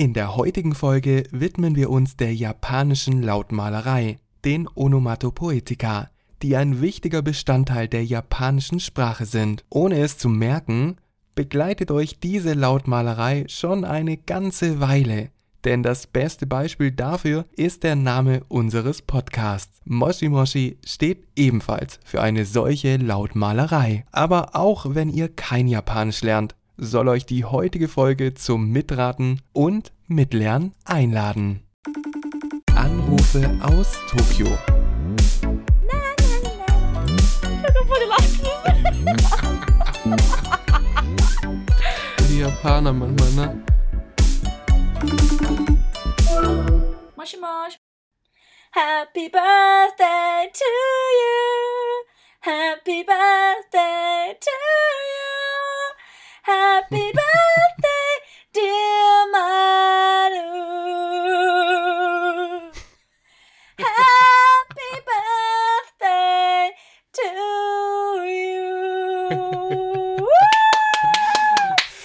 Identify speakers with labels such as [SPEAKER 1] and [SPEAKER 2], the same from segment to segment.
[SPEAKER 1] In der heutigen Folge widmen wir uns der japanischen Lautmalerei, den Onomatopoetika, die ein wichtiger Bestandteil der japanischen Sprache sind. Ohne es zu merken, begleitet euch diese Lautmalerei schon eine ganze Weile. Denn das beste Beispiel dafür ist der Name unseres Podcasts. Moshi Moshi steht ebenfalls für eine solche Lautmalerei. Aber auch wenn ihr kein Japanisch lernt, soll euch die heutige Folge zum Mitraten und Mitlernen einladen. Anrufe aus Tokio.
[SPEAKER 2] Die Japaner manchmal, ne?
[SPEAKER 3] Moshi Mosh. Happy birthday to you. Happy birthday to you. Happy birthday, dear Manu. Happy birthday to you.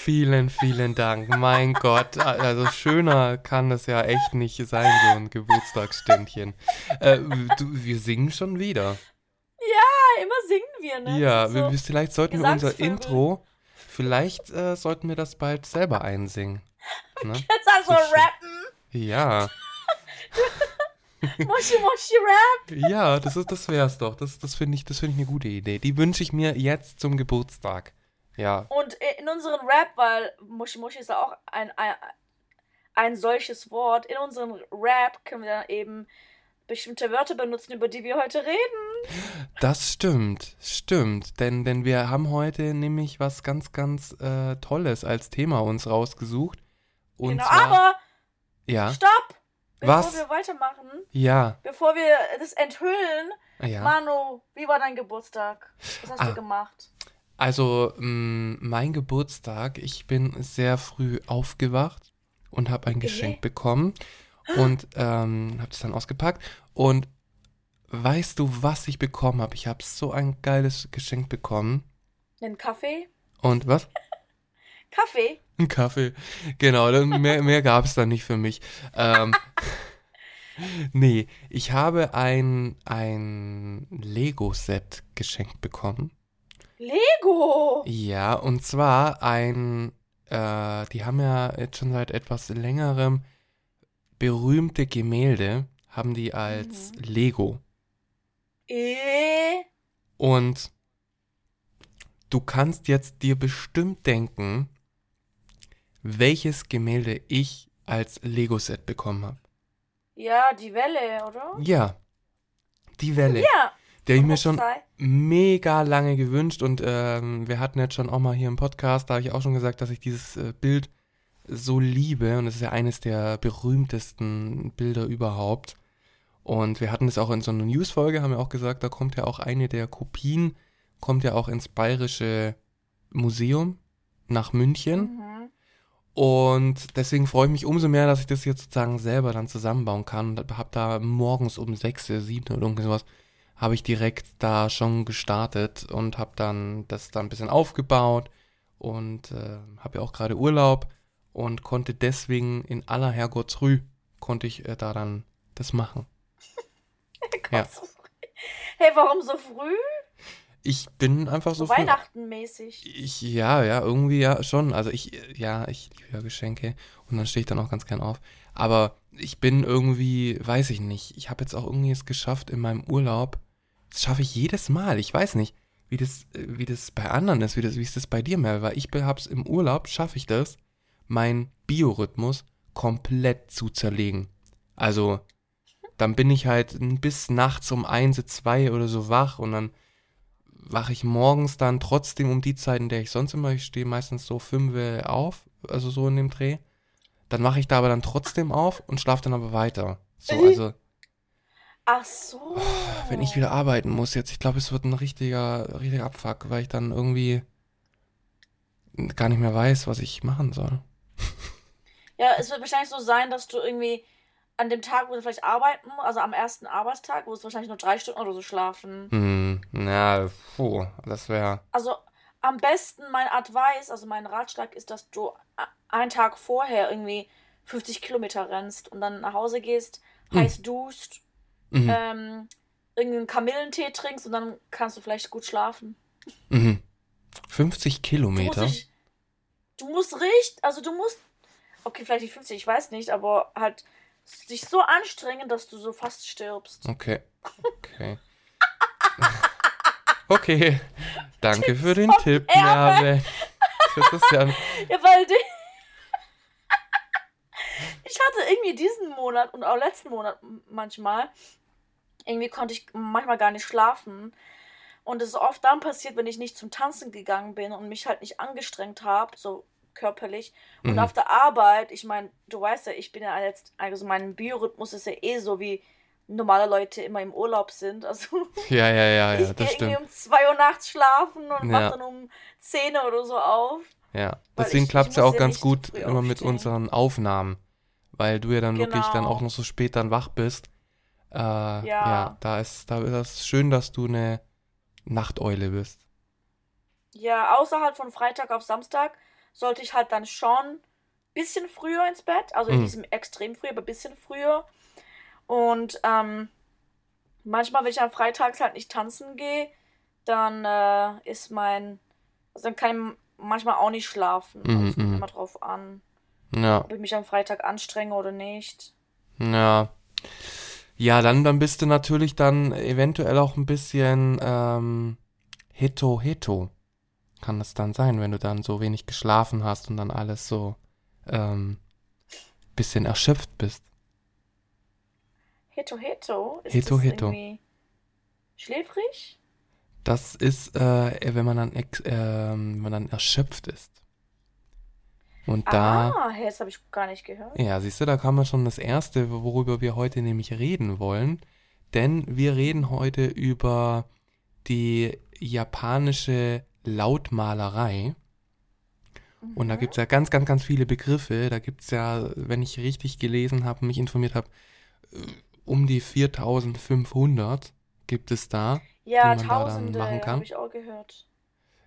[SPEAKER 2] Vielen, vielen Dank. Mein Gott, also schöner kann das ja echt nicht sein, so ein Geburtstagsständchen. Äh, du, wir singen schon wieder.
[SPEAKER 3] Ja, immer singen wir, ne?
[SPEAKER 2] Ja,
[SPEAKER 3] so-
[SPEAKER 2] wir- vielleicht sollten wir unser. Intro, vielleicht äh, sollten wir das bald selber einsingen. Ne?
[SPEAKER 3] Jetzt also rappen.
[SPEAKER 2] Ja,
[SPEAKER 3] Moshi Moshi Rap.
[SPEAKER 2] ja, das ist, das wär's doch. Das, das finde ich, das finde ich eine gute Idee. Die wünsche ich mir jetzt zum Geburtstag. Ja,
[SPEAKER 3] Und in unseren Rap, weil Moshi Moshi ist ja auch ein, ein, ein solches Wort, in unseren Rap können wir dann eben bestimmte Wörter benutzen, über die wir heute reden.
[SPEAKER 2] Das stimmt, stimmt. Denn, denn wir haben heute nämlich was ganz, ganz äh, Tolles als Thema uns rausgesucht. Und
[SPEAKER 3] genau,
[SPEAKER 2] zwar,
[SPEAKER 3] aber
[SPEAKER 2] ja,
[SPEAKER 3] stopp! Bevor
[SPEAKER 2] Was?
[SPEAKER 3] wir weitermachen,
[SPEAKER 2] ja,
[SPEAKER 3] bevor wir das enthüllen,
[SPEAKER 2] ja.
[SPEAKER 3] Manu, wie war dein Geburtstag? Was hast
[SPEAKER 2] Ah.
[SPEAKER 3] du gemacht?
[SPEAKER 2] Also, mh, mein Geburtstag, ich bin sehr früh aufgewacht und habe ein
[SPEAKER 3] Okay.
[SPEAKER 2] Geschenk bekommen und ähm, habe es dann ausgepackt. Und weißt du, was ich bekommen habe? Ich habe so ein geiles Geschenk bekommen.
[SPEAKER 3] Den Kaffee?
[SPEAKER 2] Und was?
[SPEAKER 3] Kaffee?
[SPEAKER 2] Ein Kaffee. Genau, mehr, mehr gab es dann nicht für mich. Ähm, nee, ich habe ein, ein Lego-Set geschenkt bekommen.
[SPEAKER 3] Lego!
[SPEAKER 2] Ja, und zwar ein, äh, die haben ja jetzt schon seit etwas längerem berühmte Gemälde, haben die als
[SPEAKER 3] Mhm.
[SPEAKER 2] Lego.
[SPEAKER 3] Eh.
[SPEAKER 2] Und du kannst jetzt dir bestimmt denken, welches Gemälde ich als Lego-Set bekommen habe.
[SPEAKER 3] Ja, die Welle, oder?
[SPEAKER 2] Ja, die Welle.
[SPEAKER 3] Ja.
[SPEAKER 2] Habe ich mir schon mega lange gewünscht und ähm, wir hatten jetzt schon auch mal hier im Podcast, da habe ich auch schon gesagt, dass ich dieses äh, Bild so liebe und es ist ja eines der berühmtesten Bilder überhaupt. Und wir hatten es auch in so einer News-Folge, haben wir auch gesagt, da kommt ja auch eine der Kopien, kommt ja auch ins Bayerische Museum nach München.
[SPEAKER 3] Mhm.
[SPEAKER 2] Und deswegen freue ich mich umso mehr, dass ich das jetzt sozusagen selber dann zusammenbauen kann. Und habe da morgens um 6, 7 oder irgendwie sowas, habe ich direkt da schon gestartet und habe dann das dann ein bisschen aufgebaut und äh, habe ja auch gerade Urlaub und konnte deswegen in aller Herrgottsrüh konnte ich äh, da dann das machen. Ja.
[SPEAKER 3] So. Hey, warum so früh?
[SPEAKER 2] Ich bin einfach so
[SPEAKER 3] So Weihnachten mäßig.
[SPEAKER 2] Ich, ja, ja, irgendwie ja schon. Also ich, ja, ich liebe ja Geschenke und dann stehe ich dann auch ganz gern auf. Aber ich bin irgendwie, weiß ich nicht, ich habe jetzt auch irgendwie es geschafft in meinem Urlaub. Das schaffe ich jedes Mal. Ich weiß nicht, wie das, äh, wie das bei anderen ist, wie, das, wie ist das bei dir, Mel? Weil ich habe es im Urlaub, schaffe ich das, meinen Biorhythmus komplett zu zerlegen. Also, dann bin ich halt bis nachts um eins, zwei oder so wach und dann wache ich morgens dann trotzdem um die Zeit, in der ich sonst immer, ich stehe meistens so fünf Uhr auf, also so in dem Dreh. Dann wache ich da aber dann trotzdem auf und schlafe dann aber weiter. So,
[SPEAKER 3] Äh.
[SPEAKER 2] also,
[SPEAKER 3] Ach so.
[SPEAKER 2] wenn ich wieder arbeiten muss jetzt, ich glaube, es wird ein richtiger, richtiger Abfuck, weil ich dann irgendwie gar nicht mehr weiß, was ich machen soll.
[SPEAKER 3] Ja, es wird wahrscheinlich so sein, dass du irgendwie an dem Tag, wo du vielleicht arbeiten musst, also am ersten Arbeitstag, wirst du wahrscheinlich nur drei Stunden oder so schlafen.
[SPEAKER 2] Hm, na, puh, das wäre.
[SPEAKER 3] Also am besten mein Advice, also mein Ratschlag ist, dass du einen Tag vorher irgendwie 50 Kilometer rennst und dann nach Hause gehst,
[SPEAKER 2] Hm.
[SPEAKER 3] heiß duschst,
[SPEAKER 2] Mhm.
[SPEAKER 3] ähm, irgendeinen Kamillentee trinkst und dann kannst du vielleicht gut schlafen.
[SPEAKER 2] Mhm. 50
[SPEAKER 3] Du musst
[SPEAKER 2] Kilometer.
[SPEAKER 3] dich, du musst richtig, also du musst, okay, vielleicht nicht 50, ich weiß nicht, aber halt sich so anstrengen, dass du so fast stirbst.
[SPEAKER 2] Okay. Okay. Okay. Danke für den Tipp. Merve. Ist ja.
[SPEAKER 3] Weil die ich hatte irgendwie diesen Monat und auch letzten Monat manchmal, irgendwie konnte ich manchmal gar nicht schlafen. Und es ist oft dann passiert, wenn ich nicht zum Tanzen gegangen bin und mich halt nicht angestrengt habe, so körperlich. Und
[SPEAKER 2] Mhm.
[SPEAKER 3] auf der Arbeit, ich meine, du weißt ja, ich bin ja jetzt, also mein Biorhythmus ist ja eh so, wie normale Leute immer im Urlaub sind. Also
[SPEAKER 2] Ja, ja, ja,
[SPEAKER 3] ich
[SPEAKER 2] ja,
[SPEAKER 3] gehe
[SPEAKER 2] das
[SPEAKER 3] irgendwie um 2 Uhr nachts schlafen und
[SPEAKER 2] Ja.
[SPEAKER 3] dann um 10 Uhr oder so auf.
[SPEAKER 2] Ja. Deswegen
[SPEAKER 3] ich-
[SPEAKER 2] klappt es
[SPEAKER 3] ich
[SPEAKER 2] ja auch
[SPEAKER 3] ja
[SPEAKER 2] ganz gut immer mit unseren Aufnahmen. Weil du ja dann wirklich dann
[SPEAKER 3] Genau.
[SPEAKER 2] auch noch so spät dann wach bist. Äh, ja. da ist, da ist es schön, dass du eine Nachteule bist.
[SPEAKER 3] Ja, außerhalb von Freitag auf Samstag sollte ich halt dann schon bisschen früher ins Bett. Also
[SPEAKER 2] Mhm.
[SPEAKER 3] nicht im extrem früh, aber bisschen früher. Und ähm, manchmal, wenn ich am Freitags halt nicht tanzen gehe, dann äh, ist mein. Also dann kann ich manchmal auch nicht schlafen.
[SPEAKER 2] Mhm,
[SPEAKER 3] Also es kommt
[SPEAKER 2] mhm.
[SPEAKER 3] immer drauf an,
[SPEAKER 2] Ja.
[SPEAKER 3] ob ich mich am Freitag anstrenge oder nicht.
[SPEAKER 2] Ja. Ja, dann, dann bist du natürlich dann eventuell auch ein bisschen ähm, hetto hetto. Kann das dann sein, wenn du dann so wenig geschlafen hast und dann alles so ähm, bisschen erschöpft bist.
[SPEAKER 3] Heto Heto? Ist
[SPEAKER 2] Heto,
[SPEAKER 3] das
[SPEAKER 2] Heto.
[SPEAKER 3] irgendwie schläfrig?
[SPEAKER 2] Das ist, äh, wenn man dann, ex ähm, wenn man dann erschöpft ist. Und da,
[SPEAKER 3] Ah, hey, das habe ich gar nicht gehört.
[SPEAKER 2] ja, siehst du, da kam ja schon das Erste, worüber wir heute nämlich reden wollen. Denn wir reden heute über die japanische Lautmalerei. Und da
[SPEAKER 3] Mhm.
[SPEAKER 2] gibt es ja ganz, ganz, ganz viele Begriffe. Da gibt es ja, wenn ich richtig gelesen habe, mich informiert habe, äh, um die 4500 gibt es da.
[SPEAKER 3] Ja,
[SPEAKER 2] die man da dann
[SPEAKER 3] Tausende
[SPEAKER 2] machen kann.
[SPEAKER 3] habe ich auch gehört.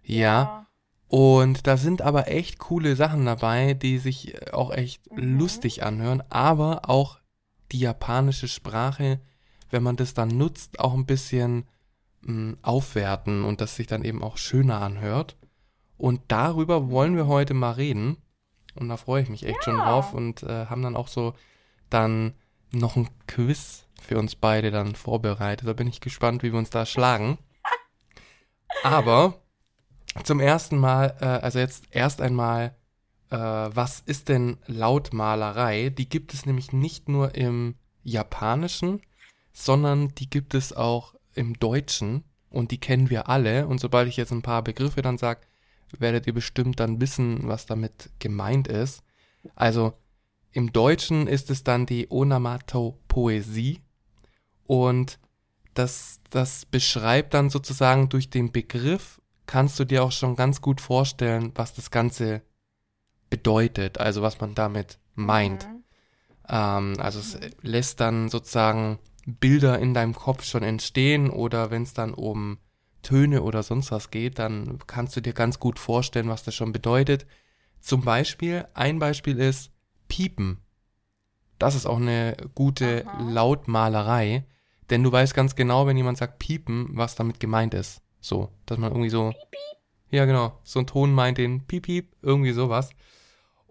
[SPEAKER 2] Ja. Und da sind aber echt coole Sachen dabei, die sich äh, auch echt
[SPEAKER 3] Mhm.
[SPEAKER 2] lustig anhören, aber auch die japanische Sprache, wenn man das dann nutzt, auch ein bisschen mh, aufwerten und das sich dann eben auch schöner anhört. Und darüber wollen wir heute mal reden. Und da freue ich mich echt schon
[SPEAKER 3] Ja.
[SPEAKER 2] drauf und äh, haben dann auch so dann noch ein Quiz für uns beide dann vorbereitet. Da bin ich gespannt, wie wir uns da schlagen. Aber zum ersten Mal, äh, also jetzt erst einmal, äh, was ist denn Lautmalerei? Die gibt es nämlich nicht nur im Japanischen, sondern die gibt es auch im Deutschen und die kennen wir alle. Und sobald ich jetzt ein paar Begriffe dann sage, werdet ihr bestimmt dann wissen, was damit gemeint ist. Also im Deutschen ist es dann die Onomatopoesie und das, das beschreibt dann sozusagen durch den Begriff, kannst du dir auch schon ganz gut vorstellen, was das Ganze bedeutet, also was man damit meint.
[SPEAKER 3] Mhm.
[SPEAKER 2] Ähm, also es lässt dann sozusagen Bilder in deinem Kopf schon entstehen oder wenn es dann um Töne oder sonst was geht, dann kannst du dir ganz gut vorstellen, was das schon bedeutet. Zum Beispiel, ein Beispiel ist Piepen. Das ist auch eine gute
[SPEAKER 3] Aha.
[SPEAKER 2] Lautmalerei, denn du weißt ganz genau, wenn jemand sagt Piepen, was damit gemeint ist. So, dass man irgendwie so. Ja, genau. So ein Ton meint den Piep, Piep, irgendwie sowas.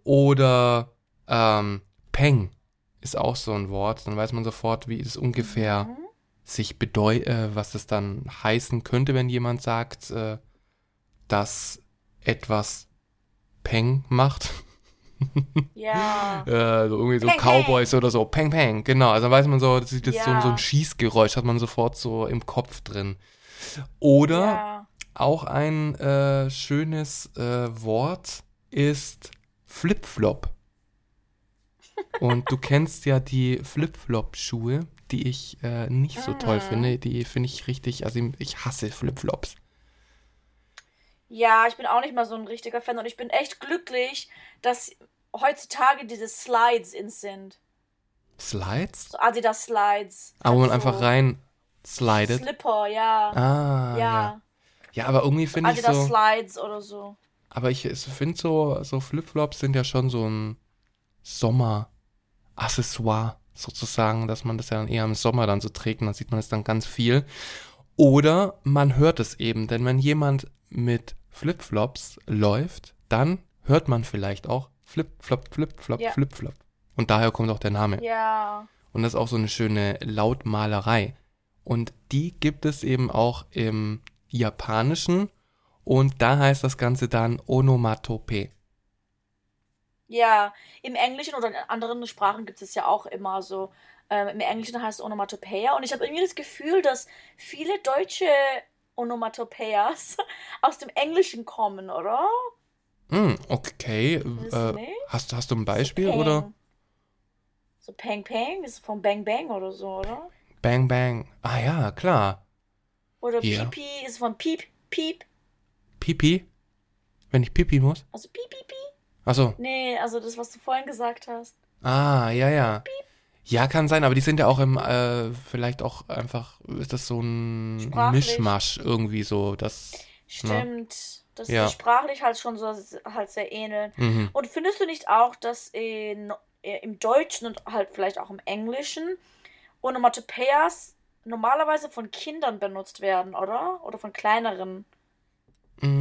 [SPEAKER 2] Oder ähm, Peng ist auch so ein Wort. Dann weiß man sofort, wie es ungefähr
[SPEAKER 3] Mhm.
[SPEAKER 2] sich bedeutet, äh, was es dann heißen könnte, wenn jemand sagt, äh, dass etwas Peng macht.
[SPEAKER 3] Ja.
[SPEAKER 2] äh, so irgendwie so
[SPEAKER 3] Peng,
[SPEAKER 2] Cowboys oder so. Peng, Peng. Genau. Also dann weiß man so, das ist das so,
[SPEAKER 3] Ja.
[SPEAKER 2] so ein Schießgeräusch, hat man sofort so im Kopf drin. Oder
[SPEAKER 3] Ja.
[SPEAKER 2] auch ein äh, schönes äh, Wort ist Flip-Flop. Und du kennst ja die Flip-Flop-Schuhe, die ich äh, nicht so toll
[SPEAKER 3] Mhm.
[SPEAKER 2] finde. Die finde ich richtig, also ich hasse Flip-Flops.
[SPEAKER 3] Ja, ich bin auch nicht mal so ein richtiger Fan und ich bin echt glücklich, dass heutzutage diese Slides in sind.
[SPEAKER 2] Slides?
[SPEAKER 3] So Adidas Slides.
[SPEAKER 2] Aber wo man
[SPEAKER 3] Also
[SPEAKER 2] einfach rein slidet.
[SPEAKER 3] Slipper, ja.
[SPEAKER 2] Ah, ja.
[SPEAKER 3] ja.
[SPEAKER 2] Ja, aber irgendwie finde ich
[SPEAKER 3] Adidas
[SPEAKER 2] so.
[SPEAKER 3] Slides oder so.
[SPEAKER 2] Aber ich finde so, so Flip-Flops sind ja schon so ein Sommer, Accessoire sozusagen, dass man das ja dann eher im Sommer dann so trägt und dann sieht man es dann ganz viel. Oder man hört es eben, denn wenn jemand mit Flipflops läuft, dann hört man vielleicht auch Flip-Flop, Flip-Flop,
[SPEAKER 3] Ja.
[SPEAKER 2] Flip-Flop. Und daher kommt auch der Name.
[SPEAKER 3] Ja.
[SPEAKER 2] Und das ist auch so eine schöne Lautmalerei. Und die gibt es eben auch im Japanischen. Und da heißt das Ganze dann Onomatope.
[SPEAKER 3] Ja, im Englischen oder in anderen Sprachen gibt es ja auch immer so. Ähm, Im Englischen heißt es Onomatopoeia und ich habe irgendwie das Gefühl, dass viele deutsche Onomatopoeias aus dem Englischen kommen, oder?
[SPEAKER 2] Hm, okay. Äh, hast, hast du ein Beispiel
[SPEAKER 3] Peng.
[SPEAKER 2] oder?
[SPEAKER 3] So Peng Peng ist von Bang Bang oder so, oder?
[SPEAKER 2] Bang Bang. Ah ja, klar.
[SPEAKER 3] Oder
[SPEAKER 2] Ja.
[SPEAKER 3] Pipi ist von Piep Piep.
[SPEAKER 2] Pipi? Wenn ich Pipi muss?
[SPEAKER 3] Also Piep Piep Piep.
[SPEAKER 2] Achso.
[SPEAKER 3] Nee, also das, was du vorhin gesagt hast.
[SPEAKER 2] Ah, ja, ja. Ja, kann sein, aber die sind ja auch im, äh, vielleicht auch einfach, ist das so ein
[SPEAKER 3] Sprachlich.
[SPEAKER 2] Mischmasch irgendwie so, das,
[SPEAKER 3] Stimmt. Dass
[SPEAKER 2] Ja.
[SPEAKER 3] die sprachlich halt schon so halt sehr ähneln.
[SPEAKER 2] mhm.
[SPEAKER 3] Und findest du nicht auch, dass in, äh, im Deutschen und halt vielleicht auch im Englischen Onomatopoeias normalerweise von Kindern benutzt werden, oder? Oder von kleineren?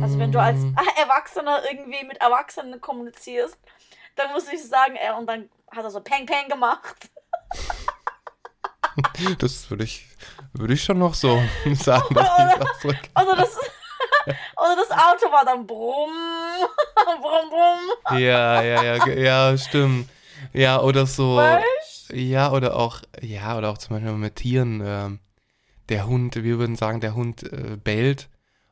[SPEAKER 3] Also wenn du als
[SPEAKER 2] Mm,
[SPEAKER 3] Erwachsener irgendwie mit Erwachsenen kommunizierst, dann muss ich sagen, er und dann hat er so Peng Peng gemacht.
[SPEAKER 2] Das würde ich, würde ich schon noch so sagen, dass ich das ausdrücke.
[SPEAKER 3] Also das, oder das Auto war dann brumm, brumm, brumm.
[SPEAKER 2] Ja, ja, ja, ja, stimmt. Ja, oder so.
[SPEAKER 3] Weißt?
[SPEAKER 2] Ja, oder auch, ja, oder auch zum Beispiel mit Tieren. Ähm, der Hund, wir würden sagen, der Hund äh, bellt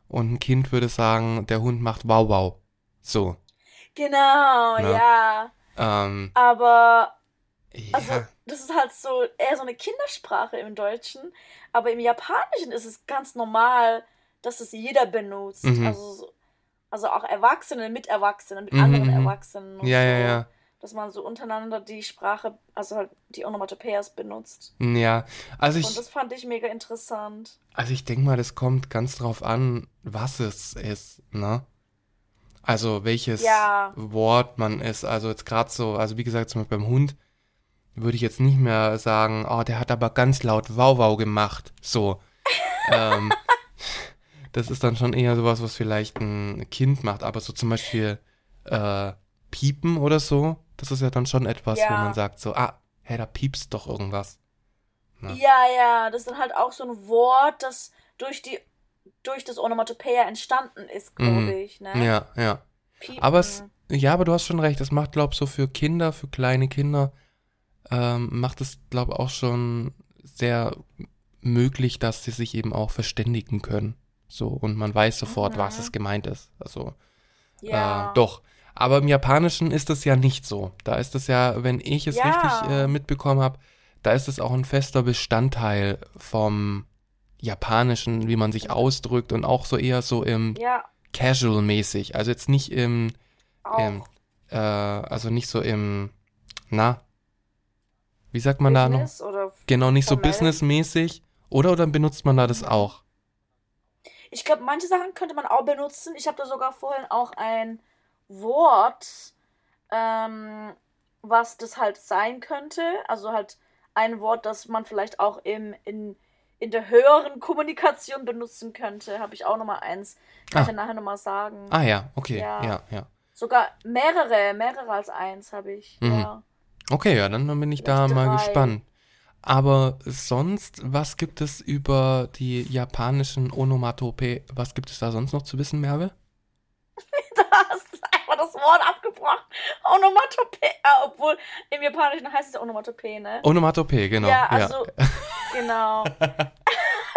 [SPEAKER 2] und ein Kind würde sagen, der Hund macht wow wow. So.
[SPEAKER 3] Genau,
[SPEAKER 2] Na.
[SPEAKER 3] ja.
[SPEAKER 2] Ähm,
[SPEAKER 3] Aber
[SPEAKER 2] ja.
[SPEAKER 3] Also, das ist halt so eher so eine Kindersprache im Deutschen, aber im Japanischen ist es ganz normal, dass es jeder benutzt.
[SPEAKER 2] Mhm.
[SPEAKER 3] Also, so- also auch Erwachsene mit Erwachsenen, mit
[SPEAKER 2] Mhm,
[SPEAKER 3] anderen
[SPEAKER 2] mhm.
[SPEAKER 3] Erwachsenen. Und
[SPEAKER 2] ja,
[SPEAKER 3] so,
[SPEAKER 2] ja, ja.
[SPEAKER 3] Dass man so untereinander die Sprache, also halt die Onomatopoeias benutzt.
[SPEAKER 2] Ja, also
[SPEAKER 3] Und
[SPEAKER 2] ich,
[SPEAKER 3] das fand ich mega interessant.
[SPEAKER 2] also ich denke mal, das kommt ganz drauf an, was es ist, ne? Also welches
[SPEAKER 3] Ja.
[SPEAKER 2] Wort man ist. Also jetzt gerade so, also wie gesagt, zum Beispiel beim Hund würde ich jetzt nicht mehr sagen, oh, der hat aber ganz laut Wow Wow gemacht. So. ähm, das ist dann schon eher sowas, was vielleicht ein Kind macht. Aber so zum Beispiel äh, Piepen oder so, das ist ja dann schon etwas, wo
[SPEAKER 3] Ja.
[SPEAKER 2] man sagt so, ah, hä, da piepst doch irgendwas. Ja.
[SPEAKER 3] Ja, ja, das ist dann halt auch so ein Wort, das durch die durch das Onomatopoeia entstanden ist, glaube
[SPEAKER 2] Mhm.
[SPEAKER 3] ich. Ne?
[SPEAKER 2] Ja, ja.
[SPEAKER 3] Piepen.
[SPEAKER 2] Aber es, ja, aber du hast schon recht. Das macht, glaube ich, so für Kinder, für kleine Kinder, ähm, macht es, glaube ich, auch schon sehr möglich, dass sie sich eben auch verständigen können. So, und man weiß sofort,
[SPEAKER 3] Mhm.
[SPEAKER 2] was es gemeint ist. Also,
[SPEAKER 3] ja.
[SPEAKER 2] äh, doch. Aber im Japanischen ist es ja nicht so. Da ist es ja, wenn ich es
[SPEAKER 3] Ja.
[SPEAKER 2] richtig äh, mitbekommen habe, da ist es auch ein fester Bestandteil vom Japanischen, wie man sich ausdrückt und auch so eher so im
[SPEAKER 3] Ja,
[SPEAKER 2] Casual-mäßig. Also jetzt nicht im, im äh, also nicht so im, na, wie sagt man da noch?
[SPEAKER 3] Business oder
[SPEAKER 2] Genau, nicht so businessmäßig. Oder, oder benutzt man da das auch?
[SPEAKER 3] Ich glaube, manche Sachen könnte man auch benutzen. Ich habe da sogar vorhin auch ein Wort, ähm, was das halt sein könnte. Also halt ein Wort, das man vielleicht auch im, in, in der höheren Kommunikation benutzen könnte. Habe ich auch nochmal eins. Kann
[SPEAKER 2] Ah.
[SPEAKER 3] ich ja nachher nochmal sagen.
[SPEAKER 2] Ah ja, okay,
[SPEAKER 3] Ja.
[SPEAKER 2] ja, ja.
[SPEAKER 3] Sogar mehrere, mehrere als eins habe ich.
[SPEAKER 2] Mhm.
[SPEAKER 3] Ja.
[SPEAKER 2] Okay, ja, dann, bin ich da
[SPEAKER 3] Vielleicht
[SPEAKER 2] mal
[SPEAKER 3] drei.
[SPEAKER 2] gespannt. Aber sonst, was gibt es über die japanischen Onomatope, was gibt es da sonst noch zu wissen, Merve?
[SPEAKER 3] Da hast du einfach das Wort abgebrochen. Onomatopoe. Ah, obwohl im Japanischen heißt es ja Onomatopoe, ne?
[SPEAKER 2] Onomatope, genau.
[SPEAKER 3] Ja, also, genau.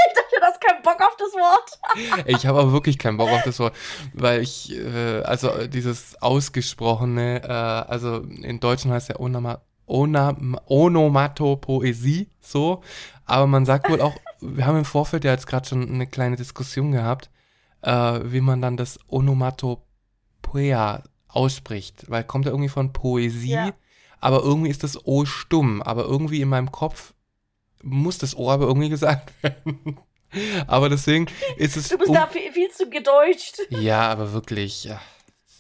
[SPEAKER 3] ich dachte, du hast keinen Bock auf das Wort.
[SPEAKER 2] Ich habe aber wirklich keinen Bock auf das Wort, weil ich, äh, also äh, dieses ausgesprochene, äh, also in Deutschen heißt ja Onama, Onam, Onomatopoesie, so, aber man sagt wohl auch, wir haben im Vorfeld ja jetzt gerade schon eine kleine Diskussion gehabt, äh, wie man dann das Onomatopoea ausspricht, weil kommt ja irgendwie von Poesie,
[SPEAKER 3] Ja.
[SPEAKER 2] aber irgendwie ist das O stumm, aber irgendwie in meinem Kopf muss das O aber irgendwie gesagt werden. Aber deswegen ist es.
[SPEAKER 3] Du bist
[SPEAKER 2] um-
[SPEAKER 3] da viel, viel zu gedeutscht.
[SPEAKER 2] ja, aber wirklich. Ja.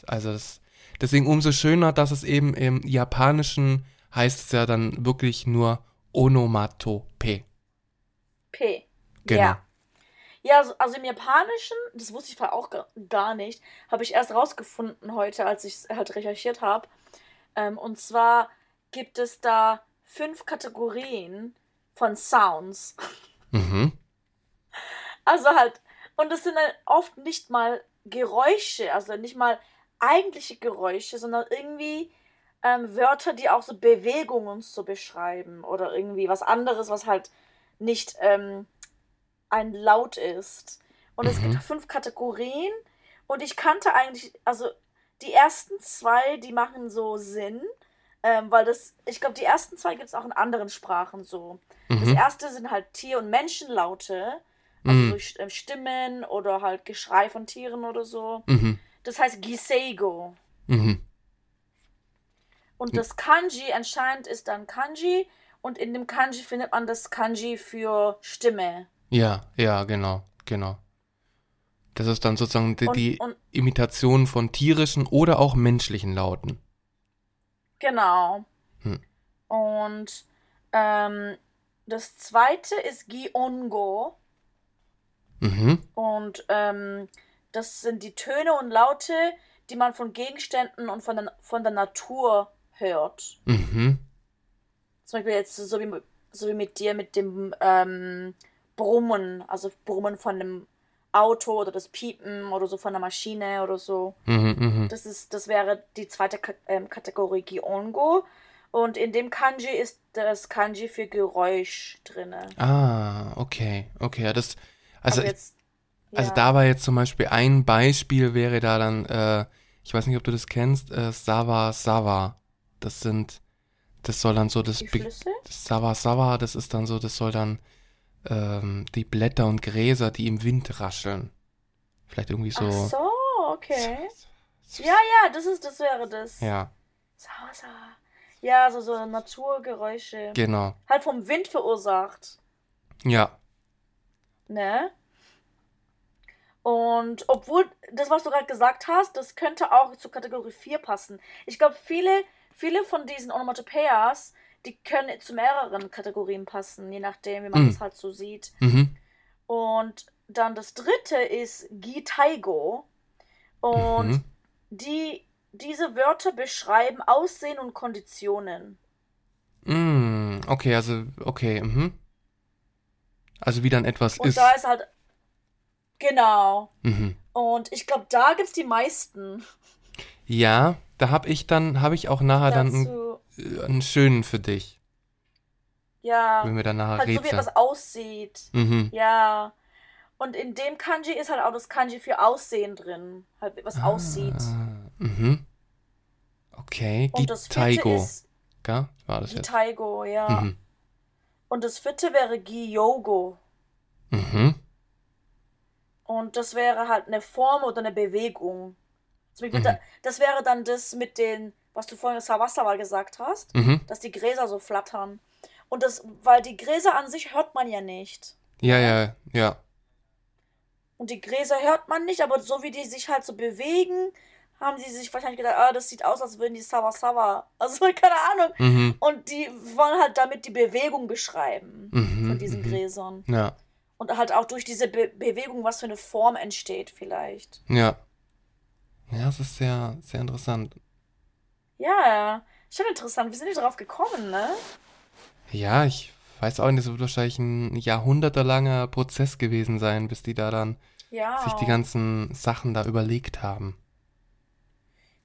[SPEAKER 2] Also das, deswegen umso schöner, dass es eben im Japanischen heißt es ja dann wirklich nur Onomatope.
[SPEAKER 3] P.
[SPEAKER 2] Genau.
[SPEAKER 3] Ja. Ja, also- im Japanischen, das wusste ich vorher auch ga- gar nicht, habe ich erst rausgefunden heute, als ich es halt recherchiert habe. Ähm, und zwar gibt es da fünf Kategorien von Sounds.
[SPEAKER 2] Mhm.
[SPEAKER 3] Also halt, und das sind dann oft nicht mal Geräusche, also nicht mal eigentliche Geräusche, sondern irgendwie ähm, Wörter, die auch so Bewegungen so beschreiben oder irgendwie was anderes, was halt nicht ähm, ein Laut ist. Und es
[SPEAKER 2] Mhm.
[SPEAKER 3] gibt fünf Kategorien und ich kannte eigentlich, also die ersten zwei, die machen so Sinn, ähm, weil das, ich glaube, die ersten zwei gibt es auch in anderen Sprachen so. Das
[SPEAKER 2] Mhm.
[SPEAKER 3] erste sind halt Tier- und Menschenlaute, also
[SPEAKER 2] Mhm.
[SPEAKER 3] so St- äh, Stimmen oder halt Geschrei von Tieren oder so.
[SPEAKER 2] Mhm.
[SPEAKER 3] Das heißt Giseigo.
[SPEAKER 2] Mhm.
[SPEAKER 3] Und das Kanji anscheinend ist dann Kanji und in dem Kanji findet man das Kanji für Stimme.
[SPEAKER 2] Ja, ja, genau, genau. Das ist dann sozusagen die,
[SPEAKER 3] Und,
[SPEAKER 2] die
[SPEAKER 3] und
[SPEAKER 2] Imitation von tierischen oder auch menschlichen Lauten.
[SPEAKER 3] genau.
[SPEAKER 2] Hm.
[SPEAKER 3] Und ähm, das zweite ist Giongo.
[SPEAKER 2] Mhm.
[SPEAKER 3] Und ähm, das sind die Töne und Laute, die man von Gegenständen und von der, von der Natur hört.
[SPEAKER 2] Mhm.
[SPEAKER 3] Zum Beispiel jetzt so wie, so wie mit dir mit dem ähm, Brummen, also Brummen von einem Auto oder das Piepen oder so von der Maschine oder so.
[SPEAKER 2] Mhm. Mhm.
[SPEAKER 3] Das ist, das wäre die zweite Ka ähm, Kategorie Giongo. Und in dem Kanji ist das Kanji für Geräusch drinne.
[SPEAKER 2] Ah, okay, okay. Das, also,
[SPEAKER 3] Aber
[SPEAKER 2] ich,
[SPEAKER 3] jetzt,
[SPEAKER 2] also
[SPEAKER 3] ja.
[SPEAKER 2] da war jetzt zum Beispiel ein Beispiel wäre da dann, äh, ich weiß nicht, ob du das kennst, äh, Sawa Sawa. Das sind, das soll dann so das, Be das Sawa Sawa, das ist dann so, das soll dann ähm, die Blätter und Gräser, die im Wind rascheln. Vielleicht irgendwie so.
[SPEAKER 3] Ach so, okay. Ja, ja, das ist, das wäre das.
[SPEAKER 2] Ja,
[SPEAKER 3] Sauer, sauer. Ja, so, so Naturgeräusche.
[SPEAKER 2] genau.
[SPEAKER 3] Halt vom Wind verursacht.
[SPEAKER 2] Ja.
[SPEAKER 3] Ne? Und obwohl, das, was du gerade gesagt hast, das könnte auch zur Kategorie 4 passen. Ich glaube, viele, viele von diesen Onomatopoeias, die können zu mehreren Kategorien passen, je nachdem, wie man
[SPEAKER 2] Mm.
[SPEAKER 3] das halt so sieht.
[SPEAKER 2] Mhm.
[SPEAKER 3] Und dann das dritte ist Gitaigo. Und
[SPEAKER 2] Mhm.
[SPEAKER 3] die, diese Wörter beschreiben Aussehen und Konditionen.
[SPEAKER 2] Mm, okay, also, okay, mhm. Also wie dann etwas
[SPEAKER 3] Und
[SPEAKER 2] ist.
[SPEAKER 3] da ist halt. Genau.
[SPEAKER 2] Mhm.
[SPEAKER 3] Und ich glaube, da gibt es die meisten
[SPEAKER 2] Ja, da habe ich dann, habe ich auch nachher dann
[SPEAKER 3] dazu.
[SPEAKER 2] äh, einen schönen für dich,
[SPEAKER 3] Ja.
[SPEAKER 2] wenn wir dann nachher
[SPEAKER 3] Halt so wie etwas aussieht.
[SPEAKER 2] Mhm.
[SPEAKER 3] Ja. Und in dem Kanji ist halt auch das Kanji für Aussehen drin. Halt was aussieht.
[SPEAKER 2] Ah, mhm. Okay,
[SPEAKER 3] Und das ist
[SPEAKER 2] gell? War das jetzt?
[SPEAKER 3] Gitaigo, ja.
[SPEAKER 2] Mhm.
[SPEAKER 3] Und das vierte wäre Giyogo.
[SPEAKER 2] Mhm.
[SPEAKER 3] Und das wäre halt eine Form oder eine Bewegung.
[SPEAKER 2] Mhm.
[SPEAKER 3] da, das wäre dann das mit den, was du vorhin Sawasawa gesagt hast,
[SPEAKER 2] Mhm.
[SPEAKER 3] dass die Gräser so flattern. Und das, weil die Gräser an sich hört man ja nicht.
[SPEAKER 2] Ja, ja, ja.
[SPEAKER 3] Und die Gräser hört man nicht, aber so wie die sich halt so bewegen, haben sie sich wahrscheinlich gedacht, ah, das sieht aus, als würden die Sawa. Also keine Ahnung.
[SPEAKER 2] Mhm.
[SPEAKER 3] Und die wollen halt damit die Bewegung beschreiben
[SPEAKER 2] Mhm.
[SPEAKER 3] von diesen
[SPEAKER 2] mhm.
[SPEAKER 3] Gräsern.
[SPEAKER 2] Ja,
[SPEAKER 3] Und halt auch durch diese Be Bewegung, was für eine Form entsteht vielleicht.
[SPEAKER 2] ja. Ja, das ist sehr, sehr interessant.
[SPEAKER 3] Ja, schon interessant. Wie sind die drauf gekommen, ne?
[SPEAKER 2] Ja, ich weiß auch nicht, das wird wahrscheinlich ein jahrhundertelanger Prozess gewesen sein, bis die da dann
[SPEAKER 3] Ja.
[SPEAKER 2] sich die ganzen Sachen da überlegt haben.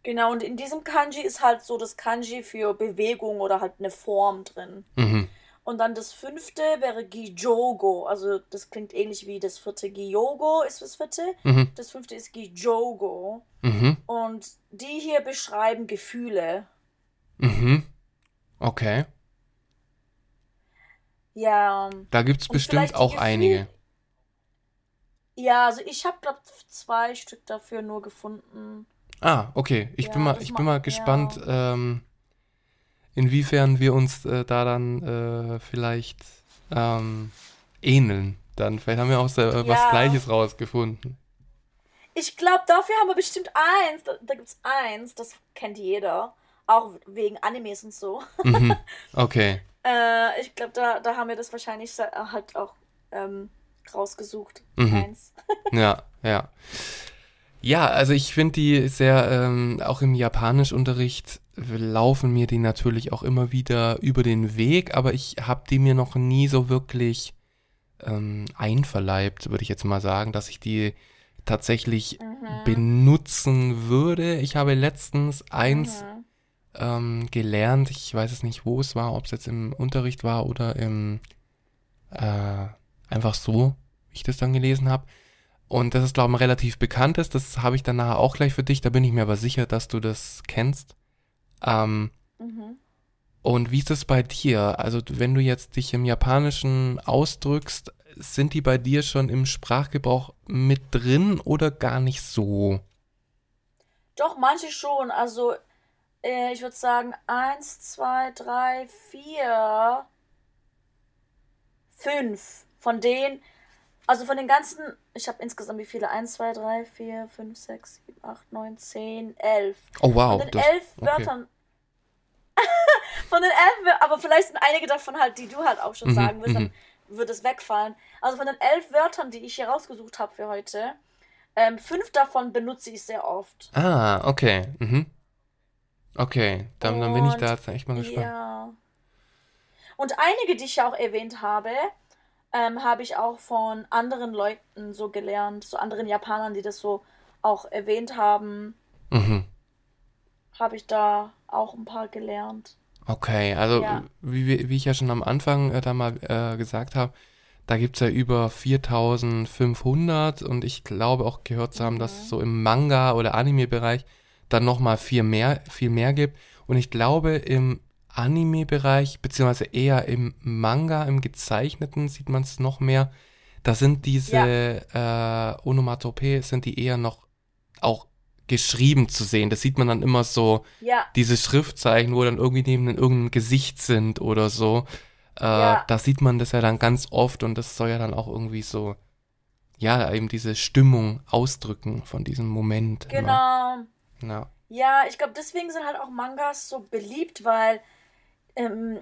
[SPEAKER 3] Genau, und in diesem Kanji ist halt so das Kanji für Bewegung oder halt eine Form drin.
[SPEAKER 2] Mhm.
[SPEAKER 3] Und dann das fünfte wäre Gijogo. Also das klingt ähnlich wie das vierte Giyogo ist das vierte.
[SPEAKER 2] Mhm.
[SPEAKER 3] Das fünfte ist Gijogo.
[SPEAKER 2] Mhm.
[SPEAKER 3] Und die hier beschreiben Gefühle.
[SPEAKER 2] Mhm. Okay.
[SPEAKER 3] Ja.
[SPEAKER 2] Da gibt's
[SPEAKER 3] Und
[SPEAKER 2] bestimmt auch
[SPEAKER 3] Gefühl-
[SPEAKER 2] einige.
[SPEAKER 3] Ja, also ich habe, glaube zwei Stück dafür nur gefunden.
[SPEAKER 2] Ah, okay. Ich
[SPEAKER 3] Ja,
[SPEAKER 2] bin mal, ich bin mal
[SPEAKER 3] ja.
[SPEAKER 2] gespannt, ähm, inwiefern wir uns äh, da dann äh, vielleicht ähm, ähneln. Dann vielleicht haben wir auch äh, was
[SPEAKER 3] Ja.
[SPEAKER 2] Gleiches rausgefunden.
[SPEAKER 3] Ich glaube, dafür haben wir bestimmt eins. Da, da gibt es eins, das kennt jeder. Auch wegen Animes und so.
[SPEAKER 2] Mhm. Okay.
[SPEAKER 3] äh, ich glaube, da, da haben wir das wahrscheinlich sa- halt auch ähm, rausgesucht.
[SPEAKER 2] Mhm.
[SPEAKER 3] Eins.
[SPEAKER 2] Ja, ja. Ja, also ich finde die sehr, ähm, auch im Japanischunterricht laufen mir die natürlich auch immer wieder über den Weg, aber ich habe die mir noch nie so wirklich ähm, einverleibt, würde ich jetzt mal sagen, dass ich die tatsächlich
[SPEAKER 3] Mhm.
[SPEAKER 2] benutzen würde. Ich habe letztens eins
[SPEAKER 3] Mhm.
[SPEAKER 2] ähm, gelernt, ich weiß es nicht, wo es war, ob es jetzt im Unterricht war oder im äh, einfach so, wie ich das dann gelesen habe. Und das ist, glaube ich, ein relativ bekanntes. Das habe ich dann nachher auch gleich für dich. Da bin ich mir aber sicher, dass du das kennst. Ähm,
[SPEAKER 3] Mhm.
[SPEAKER 2] und wie ist es bei dir? Also, wenn du jetzt dich im Japanischen ausdrückst, sind die bei dir schon im Sprachgebrauch mit drin oder gar nicht so?
[SPEAKER 3] Doch, manche schon. Also, äh, ich würde sagen, eins, zwei, drei, vier, fünf. Von denen, also von den ganzen, ich habe insgesamt wie viele? Eins, zwei, drei, vier, fünf, sechs, sieben, acht, neun, zehn, elf.
[SPEAKER 2] Oh, wow.
[SPEAKER 3] Von den
[SPEAKER 2] das-
[SPEAKER 3] elf
[SPEAKER 2] okay.
[SPEAKER 3] Wörtern. von den elf, Wör- aber vielleicht sind einige davon halt, die du halt auch schon
[SPEAKER 2] Mhm,
[SPEAKER 3] sagen
[SPEAKER 2] mhm.
[SPEAKER 3] dann wird es wegfallen. Also von den elf Wörtern, die ich hier rausgesucht habe für heute, ähm, fünf davon benutze ich sehr oft.
[SPEAKER 2] Ah, okay. Mhm. Okay, dann, dann bin ich da jetzt echt mal gespannt.
[SPEAKER 3] Ja. Und einige, die ich ja auch erwähnt habe, ähm, habe ich auch von anderen Leuten so gelernt, so anderen Japanern, die das so auch erwähnt haben,
[SPEAKER 2] Mhm.
[SPEAKER 3] habe ich da auch ein paar gelernt.
[SPEAKER 2] Okay, also
[SPEAKER 3] Ja.
[SPEAKER 2] wie, wie ich ja schon am Anfang äh, da mal äh, gesagt habe, da gibt es ja über 4500 und ich glaube auch gehört zu haben, dass
[SPEAKER 3] Mhm.
[SPEAKER 2] es so im Manga- oder Anime-Bereich dann nochmal viel mehr, viel mehr gibt. Und ich glaube im Anime-Bereich, beziehungsweise eher im Manga, im Gezeichneten sieht man es noch mehr. Da sind diese äh, Onomatopoe, sind die eher noch auch geschrieben zu sehen. Das sieht man dann immer so,
[SPEAKER 3] Ja,
[SPEAKER 2] diese Schriftzeichen, wo dann irgendwie neben irgendeinem Gesicht sind oder so. Äh,
[SPEAKER 3] Ja.
[SPEAKER 2] Da sieht man das ja dann ganz oft und das soll ja dann auch irgendwie so, ja, eben diese Stimmung ausdrücken von diesem Moment. immer.
[SPEAKER 3] genau.
[SPEAKER 2] Ja.
[SPEAKER 3] Ja, ich glaube, deswegen sind halt auch Mangas so beliebt, weil ähm,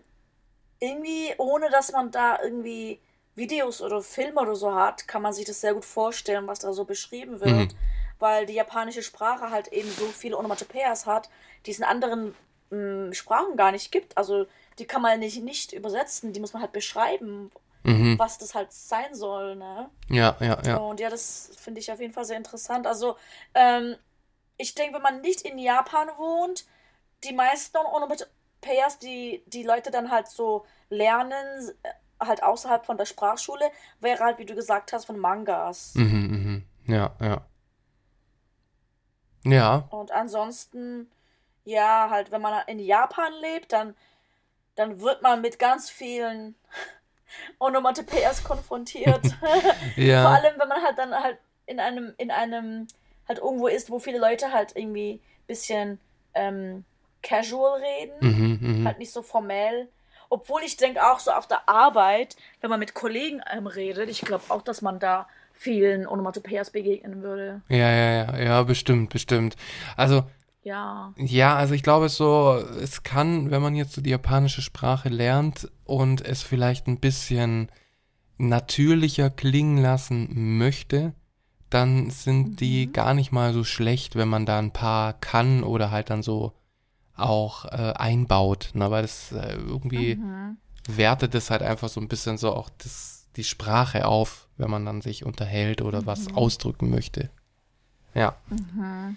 [SPEAKER 3] irgendwie, ohne dass man da irgendwie Videos oder Filme oder so hat, kann man sich das sehr gut vorstellen, was da so beschrieben wird.
[SPEAKER 2] Mhm.
[SPEAKER 3] Weil die japanische Sprache halt eben so viele Onomatopoeias hat, die es in anderen ähm, Sprachen gar nicht gibt. Also die kann man nicht, nicht übersetzen, die muss man halt beschreiben,
[SPEAKER 2] Mhm.
[SPEAKER 3] was das halt sein soll, ne?
[SPEAKER 2] Ja, ja, ja.
[SPEAKER 3] Und ja, das finde ich auf jeden Fall sehr interessant. Also, ähm, ich denke, wenn man nicht in Japan wohnt, die meisten Onomatopoeias, die die Leute dann halt so lernen, äh, halt außerhalb von der Sprachschule, wäre halt, wie du gesagt hast, von Mangas.
[SPEAKER 2] Mhm, mhm. Ja, ja. Ja,
[SPEAKER 3] Und ansonsten, ja, halt, wenn man in Japan lebt, dann, dann wird man mit ganz vielen Onomatopoeias konfrontiert. Vor
[SPEAKER 2] ja.
[SPEAKER 3] allem, wenn man halt dann halt in einem, in einem, halt irgendwo ist, wo viele Leute halt irgendwie ein bisschen ähm, casual reden,
[SPEAKER 2] Mhm, mhm.
[SPEAKER 3] halt nicht so formell. Obwohl ich denke auch so auf der Arbeit, wenn man mit Kollegen ähm, redet, ich glaube auch, dass man da vielen Onomatopoeias begegnen würde.
[SPEAKER 2] Ja, ja, ja, ja, bestimmt, bestimmt. Also,
[SPEAKER 3] Ja.
[SPEAKER 2] Ja, also ich glaube so, es kann, wenn man jetzt so die japanische Sprache lernt und es vielleicht ein bisschen natürlicher klingen lassen möchte, dann sind die
[SPEAKER 3] Mhm.
[SPEAKER 2] gar nicht mal so schlecht, wenn man da ein paar kann oder halt dann so auch äh, einbaut, ne? Weil das äh, irgendwie
[SPEAKER 3] Mhm.
[SPEAKER 2] wertet es halt einfach so ein bisschen so auch das, die Sprache auf, wenn man dann sich unterhält oder was
[SPEAKER 3] Mhm.
[SPEAKER 2] ausdrücken möchte. Ja.
[SPEAKER 3] Mhm.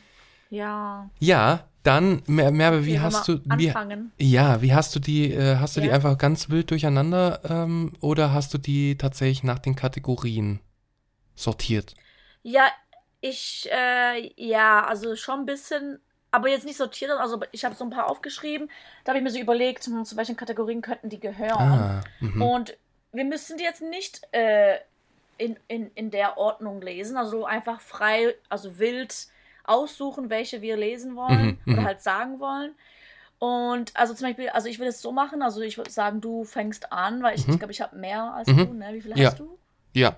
[SPEAKER 3] Ja.
[SPEAKER 2] Ja, dann, Mer- Merve, wie hast du, wie, ja, wie hast du die, äh, hast du die
[SPEAKER 3] Ja.
[SPEAKER 2] einfach ganz wild durcheinander ähm, oder hast du die tatsächlich nach den Kategorien sortiert?
[SPEAKER 3] Ja, ich, äh, ja, also schon ein bisschen, aber jetzt nicht sortiert, also ich habe so ein paar aufgeschrieben. Da habe ich mir so überlegt, zu welchen Kategorien könnten die gehören.
[SPEAKER 2] Ah, mhm.
[SPEAKER 3] Und wir müssen die jetzt nicht äh, in, in, in der Ordnung lesen, also einfach frei, also wild aussuchen, welche wir lesen wollen
[SPEAKER 2] Mhm,
[SPEAKER 3] oder
[SPEAKER 2] mhm.
[SPEAKER 3] halt sagen wollen. Und also zum Beispiel, also ich will es so machen, also ich würde sagen, du fängst an, weil ich,
[SPEAKER 2] Mhm.
[SPEAKER 3] ich glaube, ich habe mehr als du, ne? Wie viele
[SPEAKER 2] Ja.
[SPEAKER 3] hast du?
[SPEAKER 2] Ja,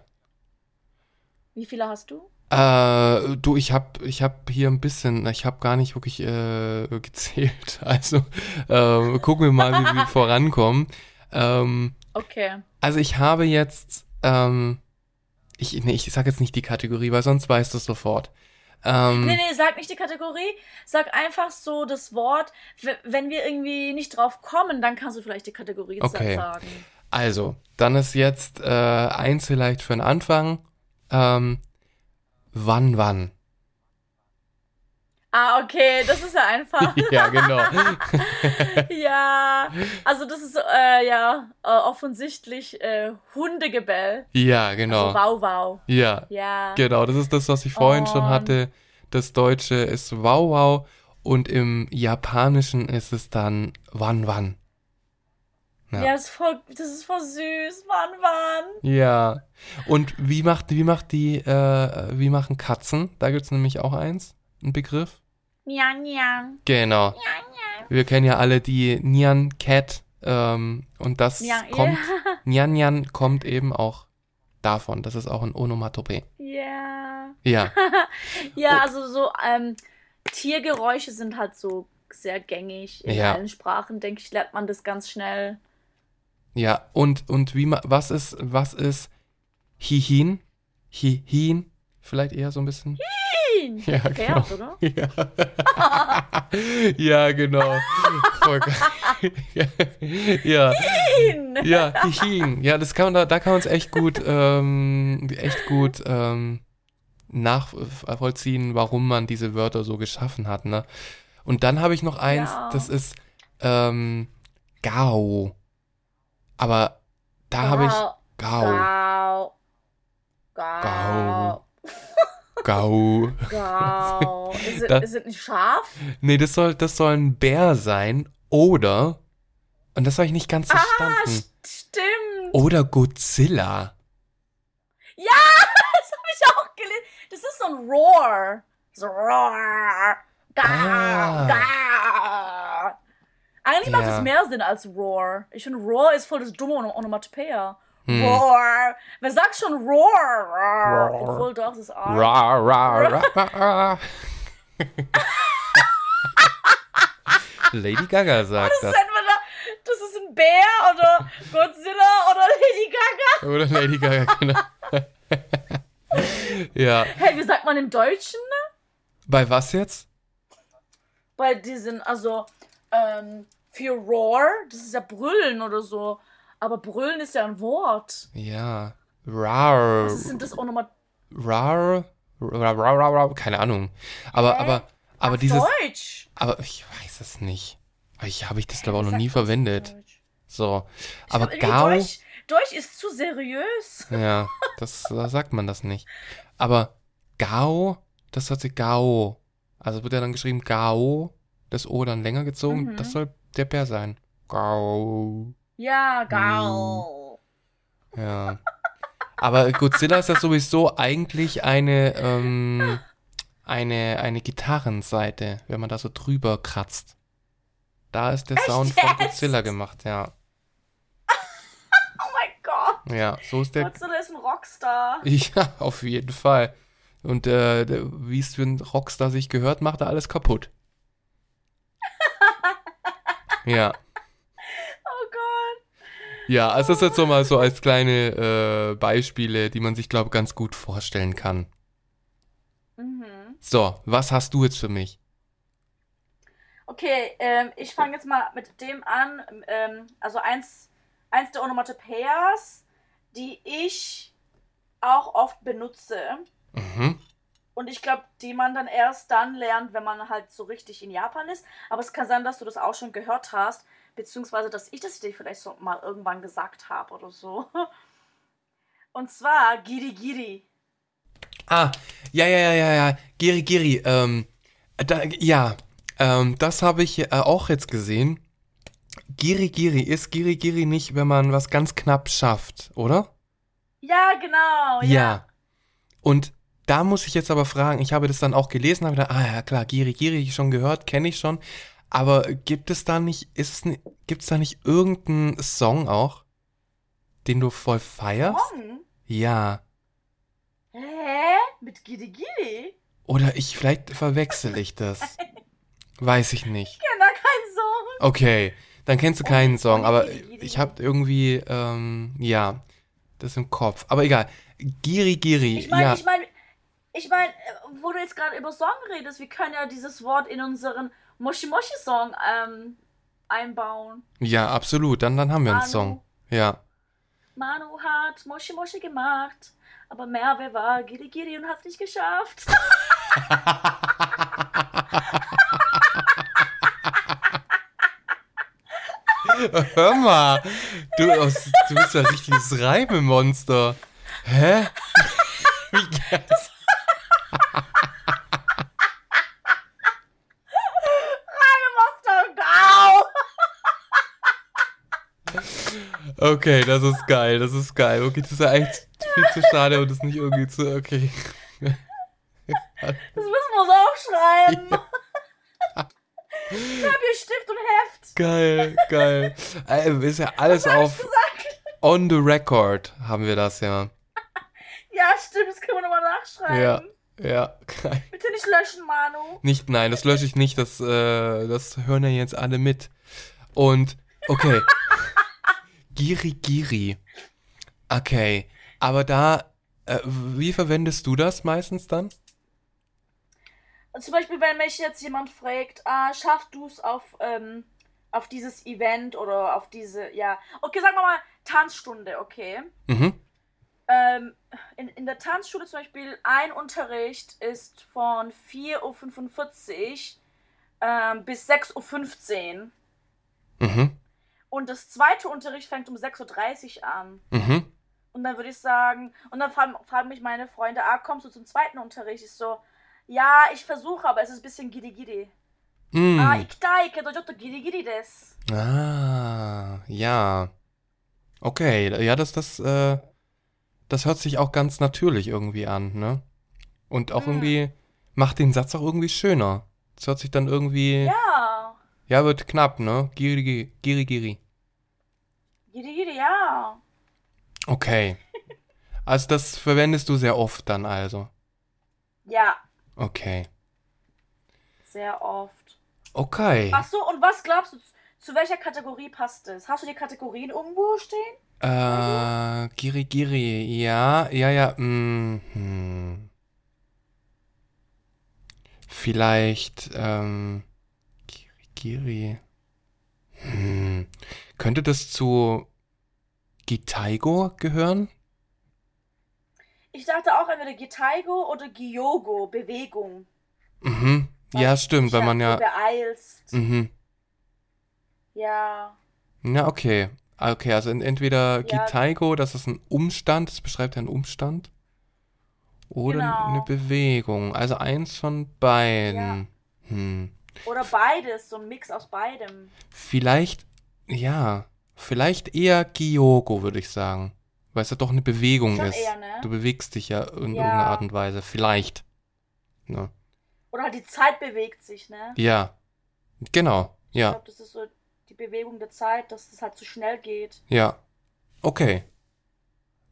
[SPEAKER 3] Wie viele hast du?
[SPEAKER 2] Äh, du, ich hab, ich hab hier ein bisschen, ich hab gar nicht wirklich äh, gezählt. Also äh, gucken wir mal, wie wir vorankommen. Ähm,
[SPEAKER 3] Okay.
[SPEAKER 2] also ich habe jetzt, ähm, ich, nee, ich sag jetzt nicht die Kategorie, weil sonst weißt du es sofort. Ähm,
[SPEAKER 3] Nee, nee, sag nicht die Kategorie. Sag einfach so das Wort. Wenn wir irgendwie nicht drauf kommen, dann kannst du vielleicht die Kategorie
[SPEAKER 2] Okay.
[SPEAKER 3] sagen.
[SPEAKER 2] Also, dann ist jetzt äh, eins vielleicht für den Anfang. Ähm, wann, wann?
[SPEAKER 3] Ah, okay, das ist ja einfach.
[SPEAKER 2] ja, genau.
[SPEAKER 3] ja, also das ist äh, ja äh, offensichtlich äh, Hundegebell.
[SPEAKER 2] ja, genau.
[SPEAKER 3] Also wow, wow.
[SPEAKER 2] Ja,
[SPEAKER 3] Ja.
[SPEAKER 2] genau. Das ist das, was ich vorhin schon
[SPEAKER 3] Und-
[SPEAKER 2] hatte. Das Deutsche ist wow, wow. Und im Japanischen ist es dann wann, wann.
[SPEAKER 3] Ja,
[SPEAKER 2] Ja.
[SPEAKER 3] das, ist voll, das ist voll süß. Wann, wann?
[SPEAKER 2] Ja. Und wie macht, wie macht die, äh, wie machen Katzen? Da gibt's nämlich auch eins, einen Begriff.
[SPEAKER 3] Niang, niang.
[SPEAKER 2] Genau.
[SPEAKER 3] Niang, niang.
[SPEAKER 2] Wir kennen ja alle die Nyan Cat ähm, und das
[SPEAKER 3] Niang,
[SPEAKER 2] kommt, Nyan Nyan kommt eben auch davon. Das ist auch ein Onomatopoe.
[SPEAKER 3] Ja.
[SPEAKER 2] Ja,
[SPEAKER 3] Ja,
[SPEAKER 2] Oh.
[SPEAKER 3] also so ähm, Tiergeräusche sind halt so sehr gängig. In
[SPEAKER 2] Ja.
[SPEAKER 3] allen Sprachen, denke ich, lernt man das ganz schnell.
[SPEAKER 2] Ja. Und, und wie ma was ist, was ist Hihin? Hihin? Vielleicht eher so ein bisschen. Ja,
[SPEAKER 3] Pferd,
[SPEAKER 2] genau.
[SPEAKER 3] oder?
[SPEAKER 2] Ja, ja genau. Ja, ja, Hihin. Ja, das kann man da, da kann man es echt gut, ähm, echt gut ähm, nachvollziehen, warum man diese Wörter so geschaffen hat, ne? Und dann habe ich noch eins,
[SPEAKER 3] Ja.
[SPEAKER 2] das ist ähm, Gao. Aber da habe ich.
[SPEAKER 3] Gau.
[SPEAKER 2] Gau.
[SPEAKER 3] Gau.
[SPEAKER 2] Gao.
[SPEAKER 3] Gau. Ist es, nicht scharf?
[SPEAKER 2] Nee, das soll, das soll ein Bär sein. Oder, und das habe ich nicht ganz
[SPEAKER 3] Ah,
[SPEAKER 2] verstanden.
[SPEAKER 3] st- stimmt.
[SPEAKER 2] Oder Godzilla.
[SPEAKER 3] Ja, das habe ich auch gelesen. Das ist so ein Roar. So Roar. Gau.
[SPEAKER 2] Ah.
[SPEAKER 3] Gau. Eigentlich macht es mehr Sinn als Roar. Ich finde, Roar ist voll das dumme Onom- Onomatopoeia.
[SPEAKER 2] Hm.
[SPEAKER 3] Roar. Wer sagt schon Roar? Roar.
[SPEAKER 2] Roar.
[SPEAKER 3] Obwohl doch, das ist R.
[SPEAKER 2] Ra, ra, ra. Lady Gaga sagt
[SPEAKER 3] Das
[SPEAKER 2] das.
[SPEAKER 3] ist entweder, das ist ein Bär oder Godzilla oder Lady Gaga.
[SPEAKER 2] Oder Lady Gaga, genau. ja.
[SPEAKER 3] Hey, wie sagt man im Deutschen?
[SPEAKER 2] Bei was jetzt?
[SPEAKER 3] Bei diesen, also, ähm, für Roar, das ist ja Brüllen oder so. Aber Brüllen ist ja ein Wort.
[SPEAKER 2] Ja. Rar.
[SPEAKER 3] Was ist denn das Onomat
[SPEAKER 2] Rar. Rar, rar, rar, rar. Keine Ahnung. Aber,
[SPEAKER 3] Hä?
[SPEAKER 2] aber, aber
[SPEAKER 3] Auf
[SPEAKER 2] dieses.
[SPEAKER 3] Deutsch.
[SPEAKER 2] Aber ich weiß es nicht. Ich habe ich das glaube ich auch noch nie verwendet. So.
[SPEAKER 3] Ich
[SPEAKER 2] Aber Gao.
[SPEAKER 3] Deutsch, Deutsch ist zu seriös.
[SPEAKER 2] Ja, das da sagt man das nicht. Aber Gao, das sich Gao. Also wird ja dann geschrieben Gao, das O dann länger gezogen.
[SPEAKER 3] Mhm.
[SPEAKER 2] Das soll der Bär sein. Gao.
[SPEAKER 3] Ja, Gau.
[SPEAKER 2] Ja. Aber Godzilla ist ja sowieso eigentlich eine, ähm, eine, eine Gitarrenseite, wenn man da so drüber kratzt. Da ist der
[SPEAKER 3] Echt
[SPEAKER 2] Sound von
[SPEAKER 3] jetzt?
[SPEAKER 2] Godzilla gemacht, ja.
[SPEAKER 3] Oh mein Gott.
[SPEAKER 2] Ja, so ist der
[SPEAKER 3] Godzilla ist ein Rockstar.
[SPEAKER 2] Ja, auf jeden Fall. Und äh, wie es für ein Rockstar sich gehört, macht er alles kaputt. Ja.
[SPEAKER 3] Oh Gott.
[SPEAKER 2] Ja, also das ist jetzt so mal so als kleine äh, Beispiele, die man sich, glaube ich, ganz gut vorstellen kann.
[SPEAKER 3] Mhm.
[SPEAKER 2] So, was hast du jetzt für mich?
[SPEAKER 3] Okay, ähm, ich fange jetzt mal mit dem an. Ähm, also eins, eins der Onomatopoeias, die ich auch oft benutze.
[SPEAKER 2] Mhm.
[SPEAKER 3] Und ich glaube, die man dann erst dann lernt, wenn man halt so richtig in Japan ist. Aber es kann sein, dass du das auch schon gehört hast, beziehungsweise dass ich das dir vielleicht so mal irgendwann gesagt habe oder so. Und zwar Giri Giri.
[SPEAKER 2] Ah, ja, ja, ja, ja, ja. Giri Giri, ähm, da, ja, ähm, das habe ich äh, auch jetzt gesehen. Giri Giri ist Giri Giri nicht, wenn man was ganz knapp schafft, oder?
[SPEAKER 3] Ja, genau. Ja.
[SPEAKER 2] Und da muss ich jetzt aber fragen, ich habe das dann auch gelesen, habe gedacht, ah ja klar, Giri Giri schon gehört, kenne ich schon. Aber gibt es da nicht, ist es gibt es da nicht irgendeinen Song auch, den du voll feierst?
[SPEAKER 3] Song?
[SPEAKER 2] Ja.
[SPEAKER 3] Hä? Mit Gidi Gidi?
[SPEAKER 2] Oder ich, vielleicht verwechsel ich das. Weiß ich nicht.
[SPEAKER 3] Ich kenne da keinen Song.
[SPEAKER 2] Okay, dann kennst du keinen
[SPEAKER 3] Ohne-
[SPEAKER 2] Song, aber
[SPEAKER 3] Giri Giri.
[SPEAKER 2] ich habe irgendwie, ähm, ja, das im Kopf. Aber egal. Giri Giri,
[SPEAKER 3] Ich meine,
[SPEAKER 2] ja.
[SPEAKER 3] ich meine, ich meine, äh, wo du jetzt gerade über Song redest, wir können ja dieses Wort in unseren Moshi Moshi Song ähm, einbauen.
[SPEAKER 2] Ja, absolut. Dann, dann haben wir einen
[SPEAKER 3] Manu.
[SPEAKER 2] Song. Ja.
[SPEAKER 3] Manu hat Moshi Moshi gemacht, aber Merve war Giri Giri und hat's nicht geschafft.
[SPEAKER 2] Hör mal, du, aus- du bist ein richtiges Reimemonster. Hä? Wie geil. Okay, das ist geil, das ist geil. Okay, das ist ja echt viel zu schade und das nicht irgendwie zu. Okay.
[SPEAKER 3] Das müssen wir uns aufschreiben. Ich hab hier Stift und Heft.
[SPEAKER 2] Geil, geil. Äh, ist ja alles auf
[SPEAKER 3] Gesagt.
[SPEAKER 2] on the record, haben wir das ja.
[SPEAKER 3] Ja, stimmt, das können wir nochmal nachschreiben.
[SPEAKER 2] Ja, ja, geil.
[SPEAKER 3] Bitte nicht löschen, Manu.
[SPEAKER 2] Nicht, nein, das lösche ich nicht, das, äh, das hören ja jetzt alle mit. Und, okay. Giri Giri. Okay, aber da, äh, wie verwendest du das meistens dann?
[SPEAKER 3] Zum Beispiel, wenn mich jetzt jemand fragt, ah, schaffst du es auf, ähm, auf dieses Event oder auf diese, ja. Okay, sagen wir mal Tanzstunde, okay.
[SPEAKER 2] Mhm,
[SPEAKER 3] Ähm, in, in der Tanzschule zum Beispiel, ein Unterricht ist von 4.45 Uhr ähm, bis 6.15 Uhr.
[SPEAKER 2] mhm,
[SPEAKER 3] Und das zweite Unterricht fängt um 6.30 Uhr an.
[SPEAKER 2] mhm.
[SPEAKER 3] Und dann würde ich sagen, und dann fragen, fragen mich meine Freunde, ah, kommst du zum zweiten Unterricht? Ich so, ja, ich versuche, aber es ist ein bisschen gidi.
[SPEAKER 2] Mm.
[SPEAKER 3] Ah, ich daike, dojotto gidi des.
[SPEAKER 2] Ah, ja. Okay, ja, das, das, äh, das hört sich auch ganz natürlich irgendwie an, ne? Und auch
[SPEAKER 3] Mm.
[SPEAKER 2] irgendwie macht den Satz auch irgendwie schöner. Es hört sich dann irgendwie, ja,
[SPEAKER 3] Ja,
[SPEAKER 2] wird knapp, ne? Giri, giri, giri,
[SPEAKER 3] ja.
[SPEAKER 2] Okay. Also das verwendest du sehr oft dann also.
[SPEAKER 3] Ja,
[SPEAKER 2] Okay.
[SPEAKER 3] sehr oft.
[SPEAKER 2] Okay.
[SPEAKER 3] Ach so, und was glaubst du, zu welcher Kategorie passt es? Hast du die Kategorien irgendwo stehen?
[SPEAKER 2] Äh, Giri Giri, ja, ja, ja, mm, hm. Vielleicht, ähm, Giri Giri. Hm. Könnte das zu Gitaigo gehören?
[SPEAKER 3] Ich dachte auch entweder Gitaigo oder Gyogo, Bewegung.
[SPEAKER 2] Mhm. Ja, stimmt, weil man ja,
[SPEAKER 3] beeilst.
[SPEAKER 2] mhm.
[SPEAKER 3] Ja.
[SPEAKER 2] Ja, okay. Okay, also en- entweder
[SPEAKER 3] Ja.
[SPEAKER 2] Gitaigo, das ist ein Umstand, das beschreibt ja einen Umstand. Oder
[SPEAKER 3] Genau.
[SPEAKER 2] eine Bewegung. Also eins von beiden. Hm.
[SPEAKER 3] Oder beides, so ein Mix aus beidem.
[SPEAKER 2] Vielleicht, ja, vielleicht eher Kyogo, würde ich sagen. Weil es ja doch eine Bewegung
[SPEAKER 3] Schon
[SPEAKER 2] ist.
[SPEAKER 3] eher, ne?
[SPEAKER 2] Du bewegst dich ja in
[SPEAKER 3] Ja.
[SPEAKER 2] irgendeiner Art und Weise. Vielleicht. Ja.
[SPEAKER 3] Oder halt die Zeit bewegt sich, ne?
[SPEAKER 2] Ja. Genau.
[SPEAKER 3] Ich
[SPEAKER 2] Ja.
[SPEAKER 3] glaube, das ist so die Bewegung der Zeit, dass es halt zu schnell geht.
[SPEAKER 2] Ja. Okay.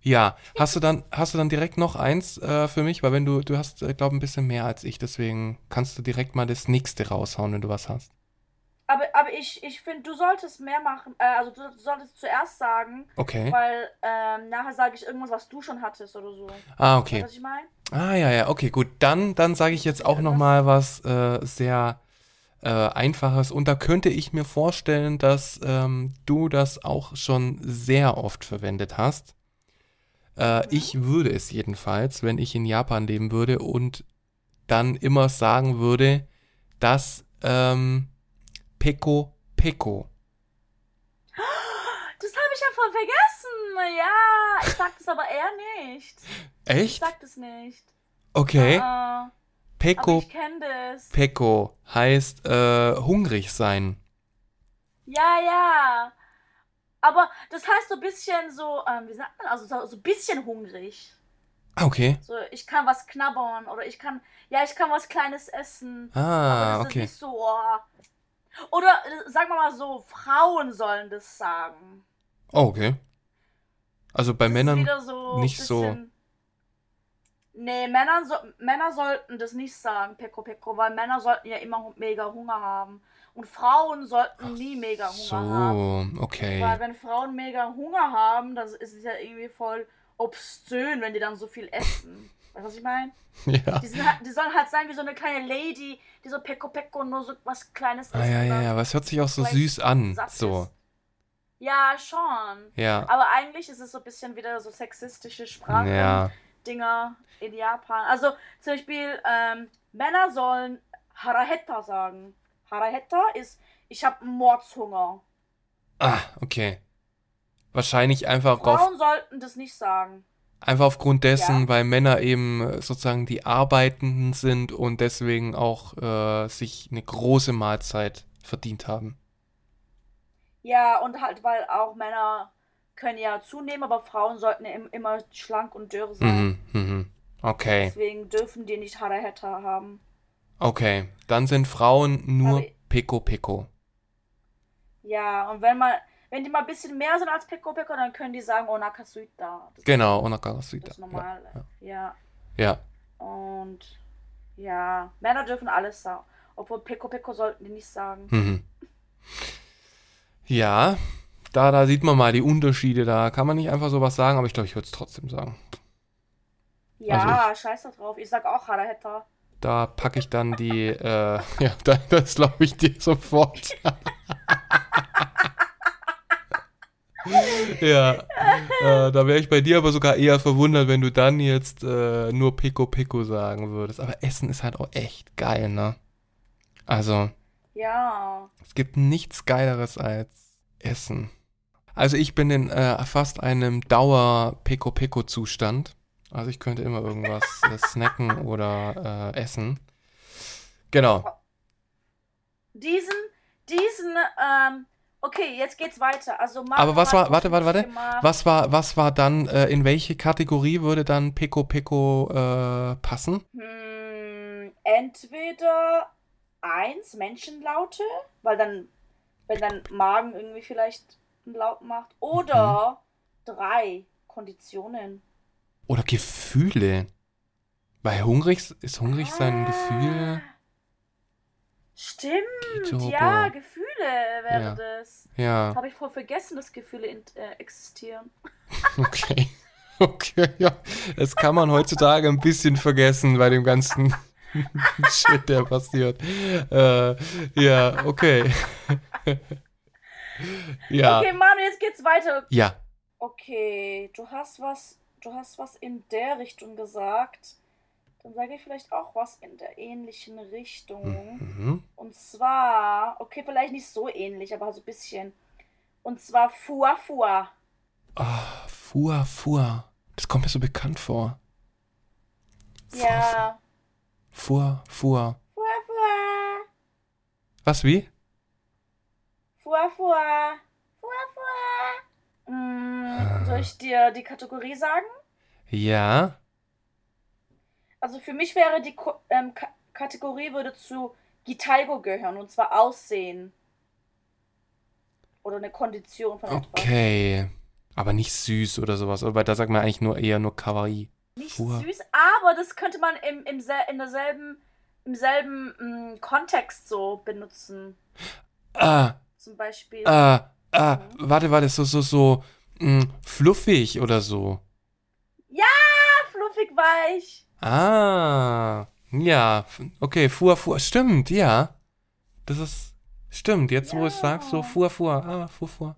[SPEAKER 2] Ja. Hast du dann, hast du dann direkt noch eins äh, für mich? Weil wenn du, du hast, äh, glaube ein bisschen mehr als ich, deswegen kannst du direkt mal das nächste raushauen, wenn du was hast.
[SPEAKER 3] Aber, aber ich, ich finde, du solltest mehr machen. Äh, also du, solltest zuerst sagen,
[SPEAKER 2] Okay.
[SPEAKER 3] weil ähm, nachher sage ich irgendwas, was du schon hattest oder so.
[SPEAKER 2] Ah,
[SPEAKER 3] Weißt
[SPEAKER 2] okay.
[SPEAKER 3] du, was ich meine?
[SPEAKER 2] Ah, ja, ja, okay, gut. Dann, dann sage ich jetzt auch
[SPEAKER 3] Ja,
[SPEAKER 2] noch
[SPEAKER 3] das-
[SPEAKER 2] mal was äh, sehr äh, Einfaches. Und da könnte ich mir vorstellen, dass ähm, du das auch schon sehr oft verwendet hast. Äh, Ich würde es jedenfalls, wenn ich in Japan leben würde und dann immer sagen würde, dass ähm, Peko Peko.
[SPEAKER 3] Das habe ich ja voll vergessen. Ja, ich sag das aber eher nicht. Ich
[SPEAKER 2] Echt?
[SPEAKER 3] sag das nicht.
[SPEAKER 2] Okay.
[SPEAKER 3] Aber
[SPEAKER 2] Peko
[SPEAKER 3] ich kenne das.
[SPEAKER 2] Peko heißt äh, hungrig sein.
[SPEAKER 3] Ja, ja. Aber das heißt so ein bisschen so, ähm, wie sagt man, also so, so ein bisschen hungrig.
[SPEAKER 2] Ah, Okay.
[SPEAKER 3] So, ich kann was knabbern oder ich kann, ja, ich kann was Kleines essen. aber
[SPEAKER 2] Ah,
[SPEAKER 3] das
[SPEAKER 2] okay.
[SPEAKER 3] ist nicht so, oh. Oder äh, sagen wir mal so, Frauen sollen das sagen.
[SPEAKER 2] Oh, okay. Also bei
[SPEAKER 3] Das
[SPEAKER 2] Männern.
[SPEAKER 3] so
[SPEAKER 2] nicht so.
[SPEAKER 3] bisschen- Nee, Männer, so, Männer sollten das nicht sagen, Peko Peko, weil Männer sollten ja immer mega Hunger haben. Und Frauen sollten nie mega Hunger
[SPEAKER 2] So,
[SPEAKER 3] haben.
[SPEAKER 2] okay.
[SPEAKER 3] Weil wenn Frauen mega Hunger haben, das ist es ja irgendwie voll obszön, wenn die dann so viel essen. Weißt du, was ich meine?
[SPEAKER 2] Ja.
[SPEAKER 3] Die, sind halt, die sollen halt sein wie so eine kleine Lady, die so Peko Peko nur so was Kleines
[SPEAKER 2] Ah,
[SPEAKER 3] isst
[SPEAKER 2] ja, ja,
[SPEAKER 3] dann
[SPEAKER 2] ja, aber es hört sich auch so süß an. So,
[SPEAKER 3] ist. Ja, schon.
[SPEAKER 2] ja.
[SPEAKER 3] Aber eigentlich ist es so ein bisschen wieder so sexistische Sprache.
[SPEAKER 2] Ja,
[SPEAKER 3] Dinger in Japan. Also zum Beispiel, ähm, Männer sollen Haraheta sagen. Haraheta ist, ich habe Mordshunger.
[SPEAKER 2] ah, okay. Wahrscheinlich einfach auf,
[SPEAKER 3] Frauen sollten das nicht sagen.
[SPEAKER 2] Einfach aufgrund dessen,
[SPEAKER 3] Ja.
[SPEAKER 2] weil Männer eben äh, sozusagen die Arbeitenden sind und deswegen auch äh, sich eine große Mahlzeit verdient haben.
[SPEAKER 3] Ja, und halt, weil auch Männer können ja zunehmen, aber Frauen sollten im, immer schlank und dürr sein.
[SPEAKER 2] Mhm, mhm. Okay,
[SPEAKER 3] Deswegen dürfen die nicht Haraheta haben.
[SPEAKER 2] okay. Dann sind Frauen nur Peko Peko.
[SPEAKER 3] Ja, und wenn man, wenn die mal ein bisschen mehr sind als Peko Peko, dann können die sagen Onakasuita. Das
[SPEAKER 2] Genau,
[SPEAKER 3] ist
[SPEAKER 2] Onakarasuita.
[SPEAKER 3] das Normale. Ja.
[SPEAKER 2] Ja.
[SPEAKER 3] Und ja, Männer dürfen alles sagen. Obwohl Peko Peko sollten die nicht sagen.
[SPEAKER 2] Mhm. Ja, da, da sieht man mal die Unterschiede. Da kann man nicht einfach sowas sagen, aber ich glaube, ich würde es trotzdem sagen.
[SPEAKER 3] Ja, scheiß da drauf. Ich sag auch Haraheta.
[SPEAKER 2] Da packe ich dann die, äh, ja, da- das glaube ich dir sofort. ja, äh, da wäre ich bei dir aber sogar eher verwundert, wenn du dann jetzt äh, nur Pico Pico sagen würdest. Aber Essen ist halt auch echt geil, ne? Also,
[SPEAKER 3] Ja.
[SPEAKER 2] es gibt nichts Geileres als Essen. Also ich bin in äh, fast einem Dauer-Pico-Pico-Zustand. Also ich könnte immer irgendwas äh, snacken oder äh, essen. Genau.
[SPEAKER 3] Diesen, diesen, ähm, okay, jetzt geht's weiter. Also Mama
[SPEAKER 2] Aber was war, warte, warte, warte.
[SPEAKER 3] gemacht-
[SPEAKER 2] Was war, was war dann, äh, in welche Kategorie würde dann Pico Pico äh, passen?
[SPEAKER 3] Hm, entweder eins Menschenlaute, weil dann, wenn dein Magen irgendwie vielleicht einen Laut macht, oder
[SPEAKER 2] Mhm.
[SPEAKER 3] drei Konditionen.
[SPEAKER 2] Oder Gefühle? Weil hungrig, ist hungrig sein
[SPEAKER 3] Ah,
[SPEAKER 2] Gefühl?
[SPEAKER 3] Stimmt,
[SPEAKER 2] Gitobo.
[SPEAKER 3] ja, Gefühle wäre
[SPEAKER 2] Ja.
[SPEAKER 3] das.
[SPEAKER 2] Ja,
[SPEAKER 3] Habe ich voll vergessen, dass Gefühle in, äh, existieren.
[SPEAKER 2] okay. Okay, ja. Das kann man heutzutage ein bisschen vergessen bei dem ganzen Shit, der passiert. Äh, ja, okay. ja,
[SPEAKER 3] Okay, Manu, jetzt geht's weiter.
[SPEAKER 2] ja.
[SPEAKER 3] Okay, du hast was, du hast was in der Richtung gesagt. Dann sage ich vielleicht auch was in der ähnlichen Richtung.
[SPEAKER 2] Mhm.
[SPEAKER 3] Und zwar, okay, vielleicht nicht so ähnlich, aber so ein bisschen. Und zwar Fua Fua.
[SPEAKER 2] Ah, Fua, Fua. Das kommt mir so bekannt vor.
[SPEAKER 3] Ja.
[SPEAKER 2] Fua, Fua.
[SPEAKER 3] Fua Fua.
[SPEAKER 2] Was, wie?
[SPEAKER 3] Fua Fua. Fua Fua. Hm, soll ich dir die Kategorie sagen?
[SPEAKER 2] Ja.
[SPEAKER 3] Also für mich wäre die Ko ähm, Ka Kategorie würde zu Gitaigo gehören und zwar Aussehen. Oder eine Kondition von etwas.
[SPEAKER 2] Okay. Aber nicht süß oder sowas. Aber da sagt man eigentlich nur eher nur Kawaii.
[SPEAKER 3] Nicht
[SPEAKER 2] Fua.
[SPEAKER 3] süß, aber das könnte man im, im, in derselben, im selben mh, Kontext so benutzen.
[SPEAKER 2] Ah,
[SPEAKER 3] Zum Beispiel.
[SPEAKER 2] ah, ah. Warte, warte. So, so, so. Mh, fluffig oder so.
[SPEAKER 3] Ah, fluffig weich.
[SPEAKER 2] Ah. Ja. Okay, Fua, Fua. Stimmt, ja. Das ist. Stimmt. Jetzt, wo du es
[SPEAKER 3] Ja.
[SPEAKER 2] sagst, so Fua, Fua. Ah, Fua, Fua.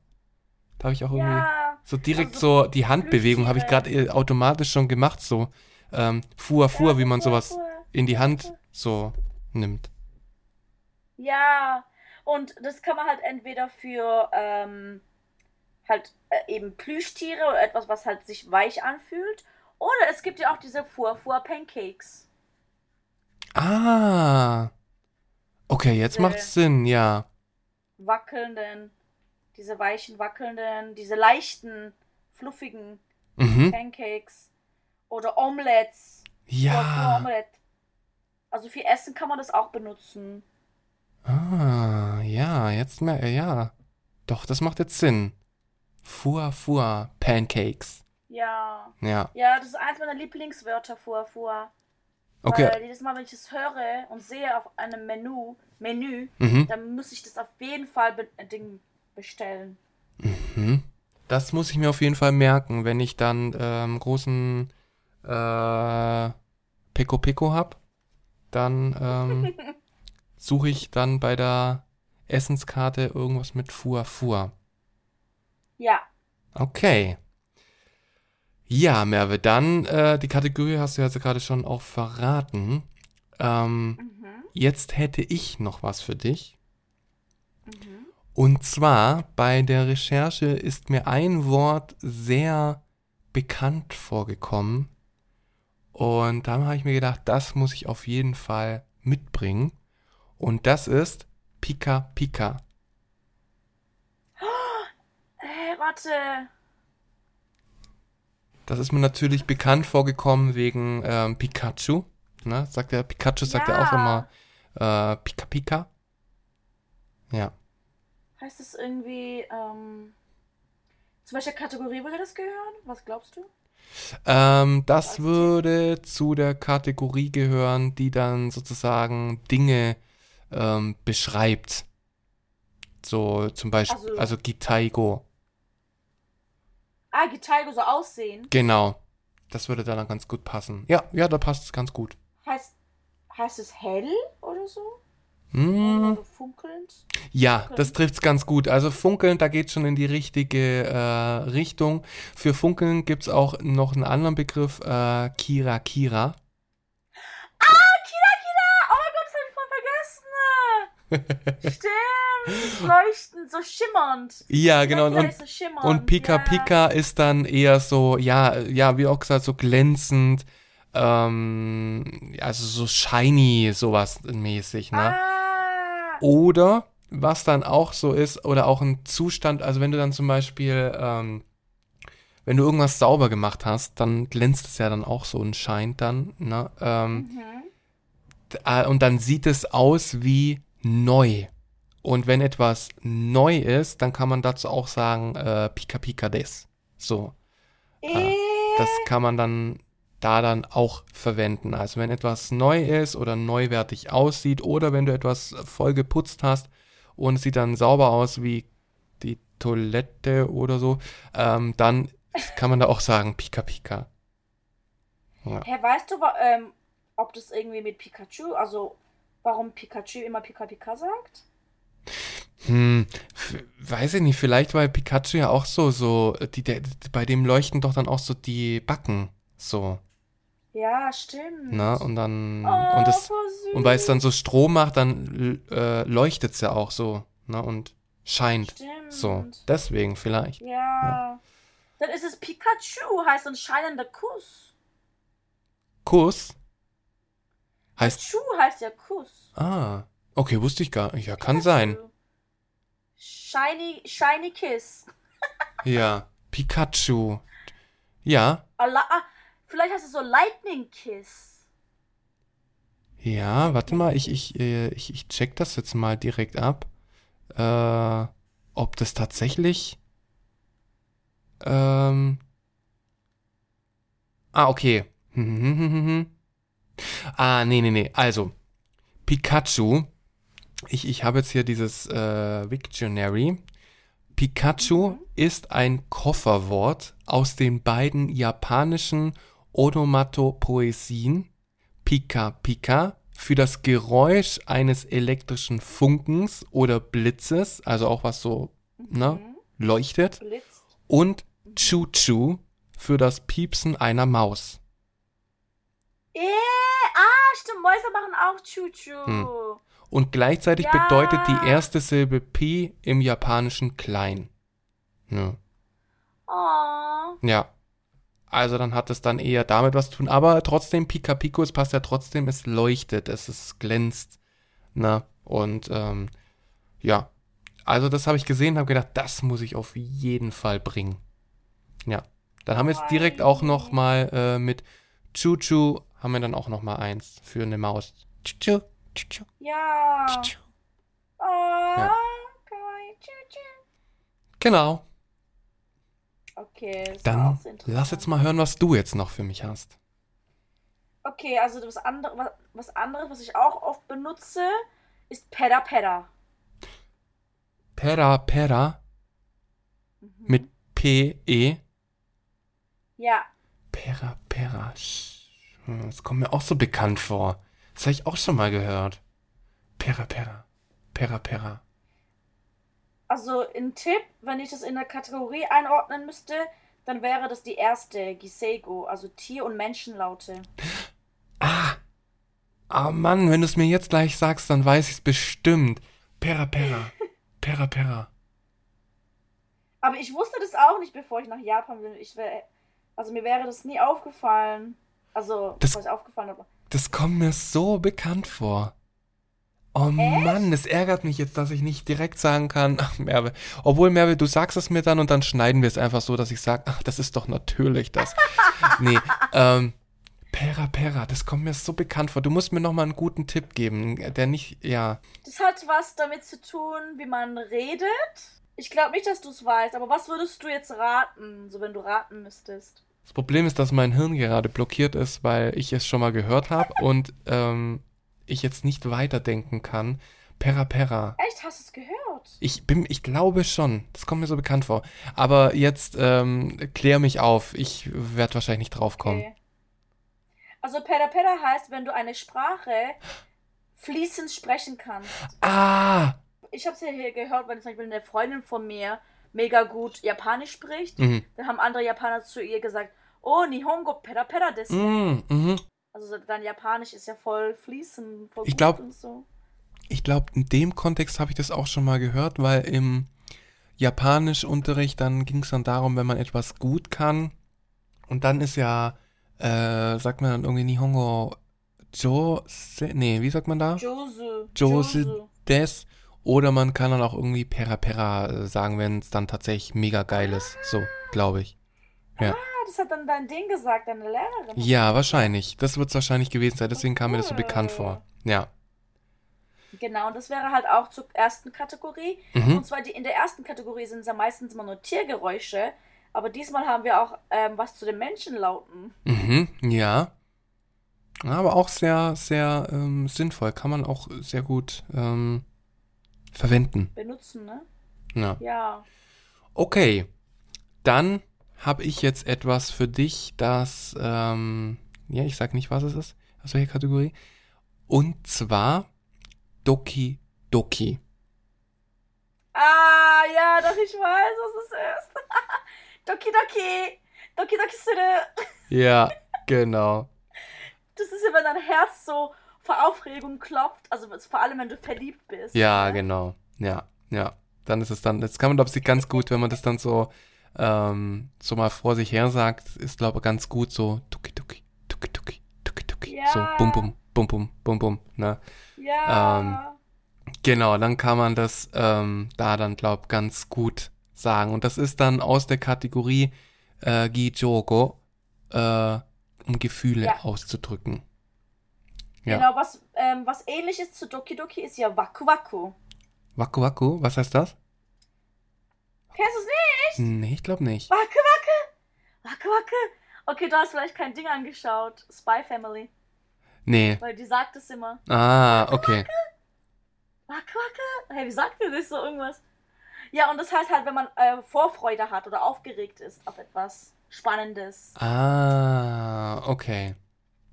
[SPEAKER 2] Da habe ich auch irgendwie.
[SPEAKER 3] Ja.
[SPEAKER 2] So direkt
[SPEAKER 3] Also
[SPEAKER 2] so die Handbewegung habe ich gerade äh, automatisch schon gemacht, so ähm, Fuhr, Fuhr, wie man
[SPEAKER 3] Fua,
[SPEAKER 2] sowas
[SPEAKER 3] Fua.
[SPEAKER 2] in die Hand so nimmt.
[SPEAKER 3] Ja. Und das kann man halt entweder für ähm, halt äh, eben Plüschtiere oder etwas, was halt sich weich anfühlt. Oder es gibt ja auch diese Furfur Pancakes.
[SPEAKER 2] Ah. Okay, jetzt
[SPEAKER 3] Diese-
[SPEAKER 2] macht's Sinn, ja.
[SPEAKER 3] Wackelnden, diese weichen, wackelnden, diese leichten, fluffigen
[SPEAKER 2] Mhm.
[SPEAKER 3] Pancakes. Oder Omelettes.
[SPEAKER 2] Ja.
[SPEAKER 3] Omelette. Also für Essen kann man das auch benutzen.
[SPEAKER 2] Ah, ja, jetzt mehr, ja. Doch, das macht jetzt Sinn. Fuhr, Fuhr, Pancakes.
[SPEAKER 3] Ja.
[SPEAKER 2] Ja.
[SPEAKER 3] Ja, das ist eins meiner Lieblingswörter vor, vor.
[SPEAKER 2] Okay.
[SPEAKER 3] Weil jedes Mal, wenn ich es höre und sehe auf einem Menü, Menü,
[SPEAKER 2] Mhm.
[SPEAKER 3] dann muss ich das auf jeden Fall be äh, Ding bestellen.
[SPEAKER 2] Mhm. Das muss ich mir auf jeden Fall merken, wenn ich dann ähm, großen äh, Pico Pico hab. Dann ähm, suche ich dann bei der Essenskarte irgendwas mit Fua Fua.
[SPEAKER 3] Ja.
[SPEAKER 2] Okay. Ja, Merve, dann äh, die Kategorie hast du ja also gerade schon auch verraten. Ähm,
[SPEAKER 3] Mhm.
[SPEAKER 2] jetzt hätte ich noch was für dich.
[SPEAKER 3] Mhm.
[SPEAKER 2] Und zwar bei der Recherche ist mir ein Wort sehr bekannt vorgekommen. Und da habe ich mir gedacht, das muss ich auf jeden Fall mitbringen. Und das ist Pika Pika.
[SPEAKER 3] Äh, warte.
[SPEAKER 2] Das ist mir natürlich bekannt vorgekommen wegen ähm, Pikachu. Ne? Sagt der Pikachu sagt ja,
[SPEAKER 3] Ja.
[SPEAKER 2] auch immer äh, Pika Pika. Ja.
[SPEAKER 3] Heißt es irgendwie, ähm, zu welcher Kategorie würde das gehören? Was glaubst du?
[SPEAKER 2] Ähm, das würde zu der Kategorie gehören, die dann sozusagen Dinge ähm, beschreibt. So zum Beispiel,
[SPEAKER 3] Also-
[SPEAKER 2] also Gitaigo.
[SPEAKER 3] Ah, Gitaigo so aussehen.
[SPEAKER 2] Genau. Das würde dann ganz gut passen. Ja, ja, da passt es ganz gut.
[SPEAKER 3] Heißt, heißt es hell oder so?
[SPEAKER 2] Hm,
[SPEAKER 3] Oder funkelnd?
[SPEAKER 2] ja,
[SPEAKER 3] Funkeln.
[SPEAKER 2] das trifft's ganz gut. Also Funkeln, da geht schon in die richtige äh, Richtung. Für Funkeln gibt's auch noch einen anderen Begriff, äh, Kira Kira.
[SPEAKER 3] Ah, Kira, Kira! Oh mein Gott, das hab ich voll vergessen! Stimmt! Leuchtend, so schimmernd.
[SPEAKER 2] Ja, genau. Und,
[SPEAKER 3] so schimmernd.
[SPEAKER 2] Und Pika
[SPEAKER 3] ja.
[SPEAKER 2] Pika ist dann eher so, ja, ja, wie auch gesagt, so glänzend, ähm, also so shiny, sowas mäßig, ne?
[SPEAKER 3] Ah,
[SPEAKER 2] Oder, was dann auch so ist, oder auch ein Zustand, also wenn du dann zum Beispiel, ähm, wenn du irgendwas sauber gemacht hast, dann glänzt es ja dann auch so und scheint dann, ne? Ähm,
[SPEAKER 3] mhm.
[SPEAKER 2] äh, und dann sieht es aus wie neu. Und wenn etwas neu ist, dann kann man dazu auch sagen, äh, Pika Pika des. So.
[SPEAKER 3] Äh,
[SPEAKER 2] Das kann man dann da dann auch verwenden. Also wenn etwas neu ist oder neuwertig aussieht oder wenn du etwas voll geputzt hast und es sieht dann sauber aus wie die Toilette oder so, ähm, dann kann man da auch sagen Pika Pika.
[SPEAKER 3] Hä, weißt du, ähm, ob das irgendwie mit Pikachu, also warum Pikachu immer Pika Pika sagt?
[SPEAKER 2] Hm, weiß ich nicht, vielleicht weil Pikachu ja auch so, so, die, der, bei dem leuchten doch dann auch so die Backen, so,
[SPEAKER 3] Ja, stimmt.
[SPEAKER 2] ne? Und dann,
[SPEAKER 3] oh,
[SPEAKER 2] und das, und weil es dann so Strom macht, dann äh, leuchtet es ja auch so, ne? Und scheint.
[SPEAKER 3] Stimmt.
[SPEAKER 2] So, deswegen vielleicht.
[SPEAKER 3] Ja. Dann ist es Pikachu, heißt ein scheinender Kuss.
[SPEAKER 2] Kuss heißt,
[SPEAKER 3] Chu heißt ja Kuss.
[SPEAKER 2] ah, okay, wusste ich gar nicht. Ja, kann sein.
[SPEAKER 3] Pikachu. Shiny, shiny Kiss.
[SPEAKER 2] Ja, Pikachu. Ja,
[SPEAKER 3] Ah, vielleicht heißt es so Lightning Kiss.
[SPEAKER 2] ja, warte mal, ich, ich, äh, ich, ich check das jetzt mal direkt ab. Äh, ob das tatsächlich. Ähm. Ah, okay. ah, nee, nee, nee. Also, Pikachu. Ich, ich habe jetzt hier dieses äh, Wiktionary. Pikachu
[SPEAKER 3] Mhm.
[SPEAKER 2] ist ein Kofferwort aus den beiden japanischen Onomatopoesien Pika Pika für das Geräusch eines elektrischen Funkens oder Blitzes, also auch was so ne,
[SPEAKER 3] Mhm.
[SPEAKER 2] leuchtet,
[SPEAKER 3] Blitzt.
[SPEAKER 2] und Chu Chu für das Piepsen einer Maus.
[SPEAKER 3] Eh, ah, stimmt, Mäuse machen auch Chuchu.
[SPEAKER 2] Hm. Und gleichzeitig
[SPEAKER 3] Ja.
[SPEAKER 2] bedeutet die erste Silbe Pi im Japanischen klein. Ja.
[SPEAKER 3] Oh.
[SPEAKER 2] Ja. Also dann hat es dann eher damit was zu tun. Aber trotzdem, Pika Pico, es passt ja trotzdem, es leuchtet, es ist glänzt. Na, und ähm, ja. Also das habe ich gesehen, habe gedacht, das muss ich auf jeden Fall bringen. Ja. Dann haben wir jetzt direkt auch noch mal äh, mit Chuchu, haben wir dann auch noch mal eins für eine Maus. Chuchu,
[SPEAKER 3] Ja. Oh.
[SPEAKER 2] Ja. Genau.
[SPEAKER 3] Okay,
[SPEAKER 2] Dann lass jetzt mal hören, was du jetzt noch für mich hast.
[SPEAKER 3] Okay, also das andere, was, was anderes, was ich auch oft benutze, ist Pera Pera.
[SPEAKER 2] Pera Pera
[SPEAKER 3] Mhm.
[SPEAKER 2] mit P-E.
[SPEAKER 3] Ja,
[SPEAKER 2] Pera Pera. Hm, Das kommt mir auch so bekannt vor. Das habe ich auch schon mal gehört. Pera Pera. Pera Pera.
[SPEAKER 3] also ein Tipp, wenn ich das in der Kategorie einordnen müsste, dann wäre das die erste, Gisego, also Tier- und Menschenlaute.
[SPEAKER 2] Ah! Ah Mann, wenn du es mir jetzt gleich sagst, dann weiß ich es bestimmt. Pera Pera. Pera Pera.
[SPEAKER 3] Aber ich wusste das auch nicht, bevor ich nach Japan bin. Ich wär, also mir wäre das nie aufgefallen. Also,
[SPEAKER 2] Das-
[SPEAKER 3] was aufgefallen aber
[SPEAKER 2] Das kommt mir so bekannt vor. Oh Mann, es ärgert mich jetzt, dass ich nicht direkt sagen kann, ach Merve. Obwohl, Merve, du sagst es mir dann und dann schneiden wir es einfach so, dass ich sage, ach, das ist doch natürlich das. nee, ähm, Pera Pera, das kommt mir so bekannt vor. Du musst mir noch mal einen guten Tipp geben, der nicht, ja.
[SPEAKER 3] Das hat was damit zu tun, wie man redet. Ich glaube nicht, dass du es weißt, aber was würdest du jetzt raten, so wenn du raten müsstest?
[SPEAKER 2] Das Problem ist, dass mein Hirn gerade blockiert ist, weil ich es schon mal gehört habe und ähm, ich jetzt nicht weiterdenken kann. Pera Pera.
[SPEAKER 3] Echt, hast du es gehört?
[SPEAKER 2] Ich bin, ich glaube schon. Das kommt mir so bekannt vor. Aber jetzt ähm, klär mich auf. Ich werde wahrscheinlich nicht draufkommen.
[SPEAKER 3] Okay. Also Pera Pera heißt, wenn du eine Sprache fließend sprechen kannst.
[SPEAKER 2] Ah!
[SPEAKER 3] Ich habe es ja hier gehört, wenn zum Beispiel eine Freundin von mir mega gut Japanisch spricht.
[SPEAKER 2] Mhm.
[SPEAKER 3] Dann haben andere Japaner zu ihr gesagt, oh, Nihongo Pera Pera desu.
[SPEAKER 2] Mhm. Mhm.
[SPEAKER 3] Also dein Japanisch ist ja voll fließend, voll
[SPEAKER 2] Ich glaub-
[SPEAKER 3] und so.
[SPEAKER 2] Ich glaube, in dem Kontext habe ich das auch schon mal gehört, weil im Japanischunterricht dann ging es dann darum, wenn man etwas gut kann. Und dann ist ja, äh, sagt man dann irgendwie Nihongo Jose, nee, wie sagt man da?
[SPEAKER 3] Josu.
[SPEAKER 2] Josu. des. Oder man kann dann auch irgendwie Pera Pera äh, sagen, wenn es dann tatsächlich mega geil ist. So, glaube ich. Ja.
[SPEAKER 3] Ah, das hat dann dein Ding gesagt, deine Lehrerin.
[SPEAKER 2] Ja, wahrscheinlich. Das wird es wahrscheinlich gewesen sein. Deswegen kam mir das so bekannt vor. Ja.
[SPEAKER 3] Genau, und das wäre halt auch zur ersten Kategorie.
[SPEAKER 2] Mhm.
[SPEAKER 3] Und zwar die, in der ersten Kategorie sind es ja meistens immer nur Tiergeräusche. Aber diesmal haben wir auch ähm, was zu den Menschenlauten.
[SPEAKER 2] Mhm. Ja. Aber auch sehr, sehr ähm, sinnvoll. Kann man auch sehr gut ähm, verwenden.
[SPEAKER 3] Benutzen, ne?
[SPEAKER 2] Ja.
[SPEAKER 3] Ja.
[SPEAKER 2] Okay. Dann habe ich jetzt etwas für dich, das, ähm, ja, ich sag nicht, was es ist, aus welcher Kategorie. Und zwar Doki Doki.
[SPEAKER 3] Ah, ja, doch, ich weiß, was es ist. Doki Doki. Doki Doki Suru.
[SPEAKER 2] Ja, genau.
[SPEAKER 3] Das ist ja, wenn dein Herz so vor Aufregung klopft. Also vor allem, wenn du verliebt bist.
[SPEAKER 2] Ja,
[SPEAKER 3] ne?
[SPEAKER 2] genau. Ja, ja. Dann ist es dann, jetzt kann man, glaube ich, ganz gut, wenn man das dann so, ähm, so mal vor sich her sagt, ist, glaube ich, ganz gut so Doki Doki, Doki Doki, Doki Doki.
[SPEAKER 3] Ja.
[SPEAKER 2] So bum bum, bum bum, bum bum, ne?
[SPEAKER 3] Ja.
[SPEAKER 2] Ähm, Genau, dann kann man das ähm, da dann, glaub, ganz gut sagen. Und das ist dann aus der Kategorie äh, Gijogo, äh, um Gefühle
[SPEAKER 3] Ja.
[SPEAKER 2] auszudrücken. Ja.
[SPEAKER 3] Genau, was, ähm, was ähnlich ist zu Doki Doki ist ja Waku Waku.
[SPEAKER 2] Waku Waku, was heißt das?
[SPEAKER 3] Kennst du es nicht?
[SPEAKER 2] Nee, ich glaube nicht.
[SPEAKER 3] Waku Waku. Waku Waku. Okay, du hast vielleicht kein Ding angeschaut. Spy Family.
[SPEAKER 2] Nee.
[SPEAKER 3] Weil die sagt es immer.
[SPEAKER 2] Ah, okay.
[SPEAKER 3] Waku Waku. Hey, wie sagt ihr das so irgendwas? Ja, und das heißt halt, wenn man äh, Vorfreude hat oder aufgeregt ist auf etwas Spannendes.
[SPEAKER 2] Ah, okay.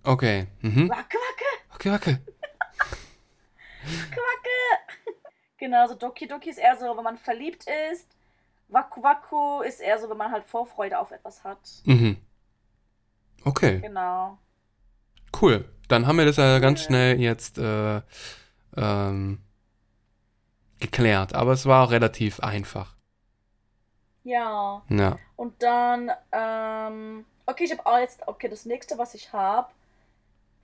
[SPEAKER 2] Okay. Mhm.
[SPEAKER 3] Waku Waku. Waku Waku. Genau, so Doki Doki ist eher so, wenn man verliebt ist. Waku Waku ist eher so, wenn man halt Vorfreude auf etwas hat.
[SPEAKER 2] Mhm. Okay,
[SPEAKER 3] Genau.
[SPEAKER 2] cool. Dann haben wir das ja ganz schnell jetzt äh, ähm, geklärt. Aber es war auch relativ einfach.
[SPEAKER 3] Ja.
[SPEAKER 2] Ja.
[SPEAKER 3] Und dann, ähm, okay, ich habe auch jetzt, okay, das nächste, was ich habe,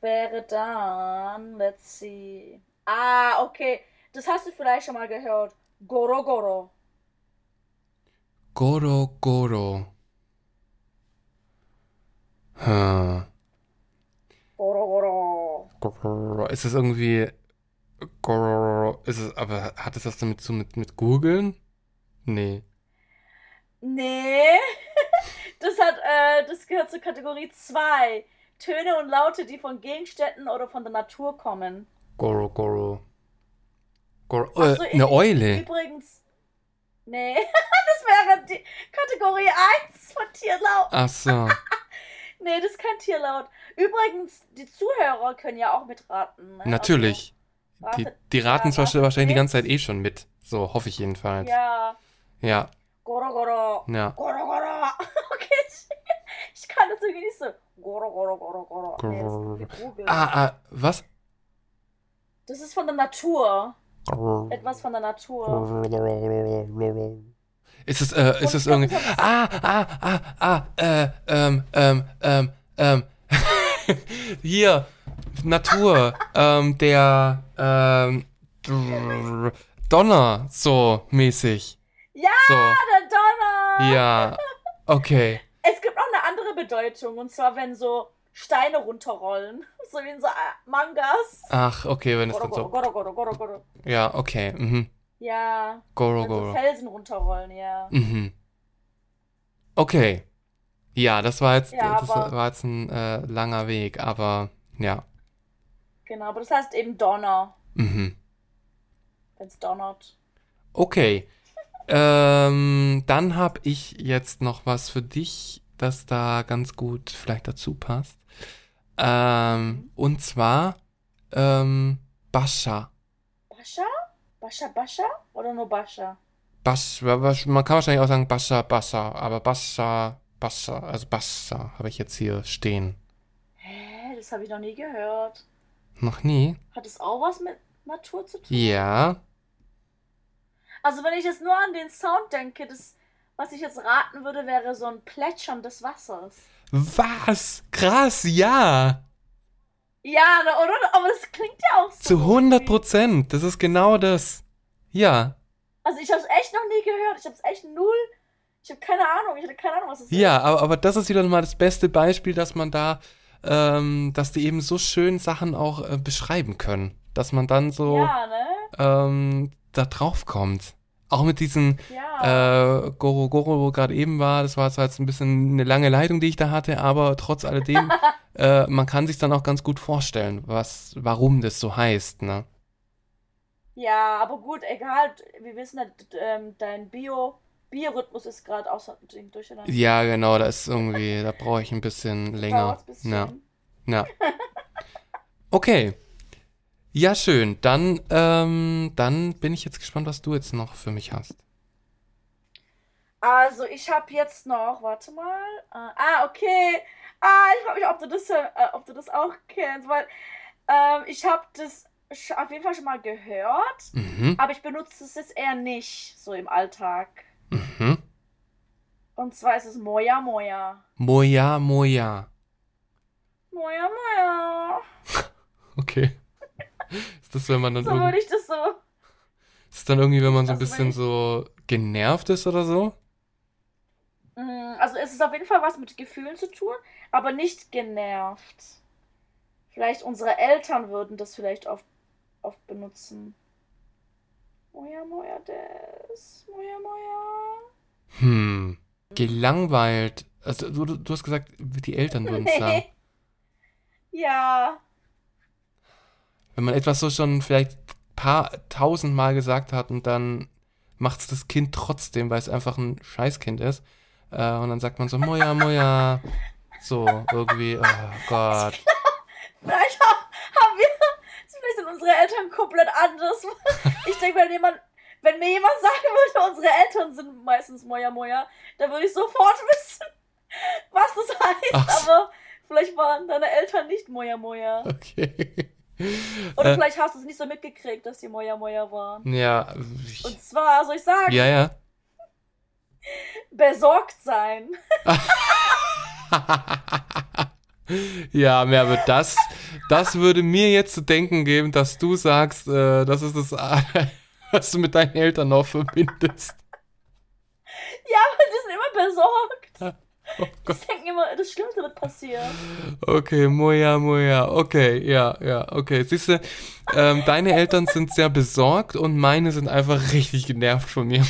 [SPEAKER 3] wäre dann, let's see. Ah, okay, das hast du vielleicht schon mal gehört. Goro Goro.
[SPEAKER 2] Goro Goro. Hm.
[SPEAKER 3] Goro Goro.
[SPEAKER 2] Ist es irgendwie. Goro. Ist es. Aber hat es das damit zu mit, mit googeln? Nee.
[SPEAKER 3] Nee. das gehört zur Kategorie 2. Töne und Laute, die von Gegenständen oder von der Natur kommen.
[SPEAKER 2] Goro, Goro. Goro. Äh,
[SPEAKER 3] so,
[SPEAKER 2] eine Eule.
[SPEAKER 3] Übrigens. Nee, das wäre die Kategorie 1 von Tierlaut.
[SPEAKER 2] Ach so.
[SPEAKER 3] Nee, das ist kein Tierlaut. Übrigens, die Zuhörer können ja auch mitraten. Ne?
[SPEAKER 2] Natürlich.
[SPEAKER 3] Also,
[SPEAKER 2] Die, die raten
[SPEAKER 3] ja,
[SPEAKER 2] wahrscheinlich die ganze Zeit eh schon mit. So, hoffe ich jedenfalls.
[SPEAKER 3] Ja.
[SPEAKER 2] Ja.
[SPEAKER 3] Goro, goro.
[SPEAKER 2] Ja.
[SPEAKER 3] Goro, goro. Okay, ich, ich kann das irgendwie nicht so. Goro, goro, goro, goro. Nee,
[SPEAKER 2] Goro.
[SPEAKER 3] gegoogelt.
[SPEAKER 2] Ah, ah, was?
[SPEAKER 3] Das ist von der Natur. Etwas von der Natur.
[SPEAKER 2] Ist es, äh, ist es irgendwie. Ah, ah, ah, ah, äh, ähm, ähm, ähm, ähm. Hier, Natur, ähm, der, ähm, Donner, so mäßig.
[SPEAKER 3] Ja,
[SPEAKER 2] So,
[SPEAKER 3] der Donner.
[SPEAKER 2] ja, okay.
[SPEAKER 3] Es gibt auch eine andere Bedeutung. Und zwar, wenn so Steine runterrollen. So wie in so äh, Mangas.
[SPEAKER 2] Ach, okay, wenn es dann so.
[SPEAKER 3] goro, goro, goro, goro.
[SPEAKER 2] Ja, okay, mhm.
[SPEAKER 3] Ja.
[SPEAKER 2] Goro,
[SPEAKER 3] Wenn so
[SPEAKER 2] Goro.
[SPEAKER 3] Felsen runterrollen, ja.
[SPEAKER 2] Mhm. Okay. Ja, das war jetzt,
[SPEAKER 3] Ja,
[SPEAKER 2] das war jetzt ein äh, langer Weg, aber ja.
[SPEAKER 3] Genau, aber das heißt eben Donner,
[SPEAKER 2] Mhm.
[SPEAKER 3] wenn es donnert.
[SPEAKER 2] Okay. ähm, dann habe ich jetzt noch was für dich, das da ganz gut vielleicht dazu passt. Ähm, und zwar ähm, Bascha.
[SPEAKER 3] Bascha? Bascha, Bascha? Oder nur Bascha?
[SPEAKER 2] Basch, man kann wahrscheinlich auch sagen Bascha, Bascha, aber Bascha, Bascha, also Bascha habe ich jetzt hier stehen.
[SPEAKER 3] Hä, das habe ich noch nie gehört.
[SPEAKER 2] Noch nie?
[SPEAKER 3] Hat es auch was mit Natur zu tun?
[SPEAKER 2] Ja.
[SPEAKER 3] Also wenn ich jetzt nur an den Sound denke, das, was ich jetzt raten würde, wäre so ein Plätschern des Wassers.
[SPEAKER 2] Was? Krass, ja.
[SPEAKER 3] Ja, ne, oder? Aber das klingt ja auch so.
[SPEAKER 2] Zu 100
[SPEAKER 3] irgendwie.
[SPEAKER 2] Prozent. Das ist genau das. Ja.
[SPEAKER 3] Also ich habe es echt noch nie gehört. Ich habe es echt null. Ich habe keine Ahnung. Ich hatte keine Ahnung, was es
[SPEAKER 2] Ja, aber, aber das ist wieder mal das beste Beispiel, dass man da, ähm, dass die eben so schön Sachen auch äh, beschreiben können. Dass man dann
[SPEAKER 3] ist.
[SPEAKER 2] so
[SPEAKER 3] Ja, ne?
[SPEAKER 2] ähm, da drauf kommt. Auch mit diesen
[SPEAKER 3] Ja.
[SPEAKER 2] äh, Goro Goro, wo gerade eben war, das war zwar jetzt ein bisschen eine lange Leitung, die ich da hatte, aber trotz alledem, äh, man kann sich dann auch ganz gut vorstellen, was, warum das so heißt, ne?
[SPEAKER 3] Ja, aber gut, egal. Wir wissen d- ähm, dein Bio, Biorhythmus ist gerade außer durcheinander.
[SPEAKER 2] Ja, genau, da ist irgendwie, da brauche ich ein bisschen länger.
[SPEAKER 3] Ein bisschen.
[SPEAKER 2] Ja, ja. Okay. Ja, schön. Dann, ähm, dann bin ich jetzt gespannt, was du jetzt noch für mich hast.
[SPEAKER 3] Also, ich habe jetzt noch, warte mal. Äh, ah, okay. Ah, ich frage mich, ob du das, äh, ob du das auch kennst, weil ähm, ich habe das auf jeden Fall schon mal gehört,
[SPEAKER 2] Mhm.
[SPEAKER 3] aber ich benutze es jetzt eher nicht so im Alltag.
[SPEAKER 2] Mhm.
[SPEAKER 3] Und zwar ist es Moja Moja.
[SPEAKER 2] Moja, Moja.
[SPEAKER 3] Moja Moja.
[SPEAKER 2] Okay. Ist das, wenn man dann
[SPEAKER 3] So würde ich das so.
[SPEAKER 2] ist das dann irgendwie, wenn man so ein
[SPEAKER 3] Also,
[SPEAKER 2] bisschen so genervt ist oder so?
[SPEAKER 3] Mm, Also es ist auf jeden Fall was mit Gefühlen zu tun, aber nicht genervt. Vielleicht unsere Eltern würden das vielleicht oft, oft benutzen. Moja Moja des. Moja Moja.
[SPEAKER 2] Hm. Gelangweilt. Also, du, du hast gesagt, die Eltern würden es sagen.
[SPEAKER 3] Ja.
[SPEAKER 2] Wenn man etwas so schon vielleicht paar tausendmal gesagt hat und dann macht es das Kind trotzdem, weil es einfach ein Scheißkind ist. Äh, und dann sagt man so, Moja, Moja. So, irgendwie, oh Gott.
[SPEAKER 3] Vielleicht ha- haben wir. Vielleicht sind unsere Eltern komplett anders. Ich denke, wenn jemand. Wenn mir jemand sagen würde, unsere Eltern sind meistens Moja Moja, dann würde ich sofort wissen, was das heißt.
[SPEAKER 2] Ach.
[SPEAKER 3] Aber vielleicht waren deine Eltern nicht Moja Moja.
[SPEAKER 2] Okay.
[SPEAKER 3] Oder
[SPEAKER 2] Äh,
[SPEAKER 3] vielleicht hast du es nicht so mitgekriegt, dass die Moja Moja waren.
[SPEAKER 2] ja, ich,
[SPEAKER 3] Und zwar, soll ich sagen,
[SPEAKER 2] ja, ja.
[SPEAKER 3] besorgt sein.
[SPEAKER 2] ja, mehr aber das, das würde mir jetzt zu denken geben, dass du sagst, äh, das ist das, was du mit deinen Eltern noch verbindest.
[SPEAKER 3] Ja, aber die sind immer besorgt.
[SPEAKER 2] Oh.
[SPEAKER 3] Die denken immer, das Schlimmste wird passieren.
[SPEAKER 2] Okay, Moja, Moja. Okay, ja, ja, okay. Siehst du, ähm, deine Eltern sind sehr besorgt und meine sind einfach richtig genervt von mir.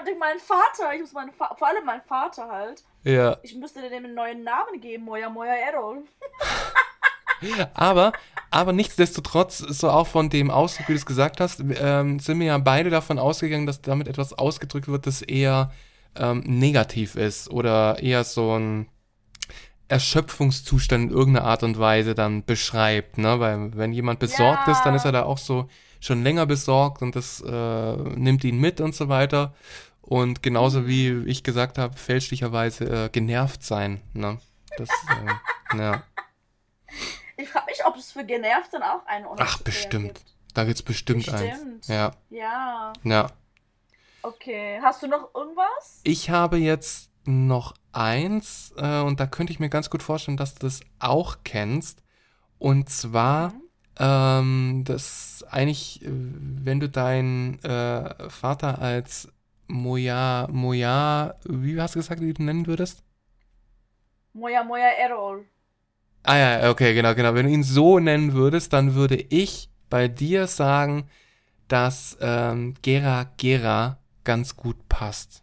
[SPEAKER 3] unbedingt meinen Vater. Ich muss meinen Fa vor allem meinen Vater halt.
[SPEAKER 2] Ja.
[SPEAKER 3] Ich müsste dem einen neuen Namen geben, Moja Moja Errol.
[SPEAKER 2] Aber, aber nichtsdestotrotz, so auch von dem Ausdruck, wie du es gesagt hast, ähm, sind wir ja beide davon ausgegangen, dass damit etwas ausgedrückt wird, das eher ähm, negativ ist oder eher so ein Erschöpfungszustand in irgendeiner Art und Weise dann beschreibt, ne? Weil wenn jemand besorgt
[SPEAKER 3] Ja.
[SPEAKER 2] ist, dann ist er da auch so schon länger besorgt und das äh, nimmt ihn mit und so weiter. Und genauso wie ich gesagt habe, fälschlicherweise äh, genervt sein, ne? Das, äh, ja.
[SPEAKER 3] Ich frage mich, ob es für genervt dann auch einen
[SPEAKER 2] Ach, bestimmt.
[SPEAKER 3] gibt.
[SPEAKER 2] Da gibt's bestimmt, eins.
[SPEAKER 3] Bestimmt.
[SPEAKER 2] Ja,
[SPEAKER 3] Ja.
[SPEAKER 2] ja.
[SPEAKER 3] Okay. Hast du noch irgendwas?
[SPEAKER 2] Ich habe jetzt noch eins äh, und da könnte ich mir ganz gut vorstellen, dass du das auch kennst. Und zwar,
[SPEAKER 3] Mhm.
[SPEAKER 2] ähm, das eigentlich, äh, wenn du deinen äh, Vater als Moja, Moja, wie hast du gesagt, wie du ihn nennen würdest?
[SPEAKER 3] Moja Moja Errol.
[SPEAKER 2] Ah ja, okay, genau, genau. Wenn du ihn so nennen würdest, dann würde ich bei dir sagen, dass ähm, Gera Gera ganz gut passt.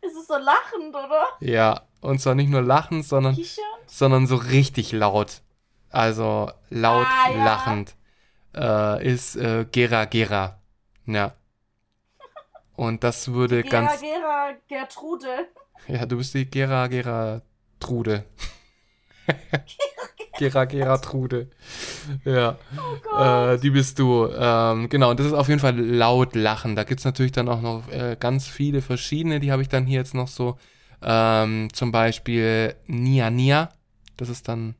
[SPEAKER 3] Ist es so lachend, oder?
[SPEAKER 2] Ja, und zwar nicht nur lachen, sondern,
[SPEAKER 3] Kichern?
[SPEAKER 2] sondern so richtig laut. Also laut
[SPEAKER 3] Ah, ja.
[SPEAKER 2] lachend. Äh, ist äh, Gera Gera. Ja. Und das würde
[SPEAKER 3] Gera,
[SPEAKER 2] ganz.
[SPEAKER 3] Gera, Gertrude.
[SPEAKER 2] Ja, du bist die Gera Gera Trude. Gera Gera Trude. Ja.
[SPEAKER 3] Oh.
[SPEAKER 2] Äh, die bist du. Ähm, genau, und das ist auf jeden Fall laut lachen. Da gibt's natürlich dann auch noch äh, ganz viele verschiedene. Die habe ich dann hier jetzt noch so. Ähm, zum Beispiel Nia Nia. Das ist dann.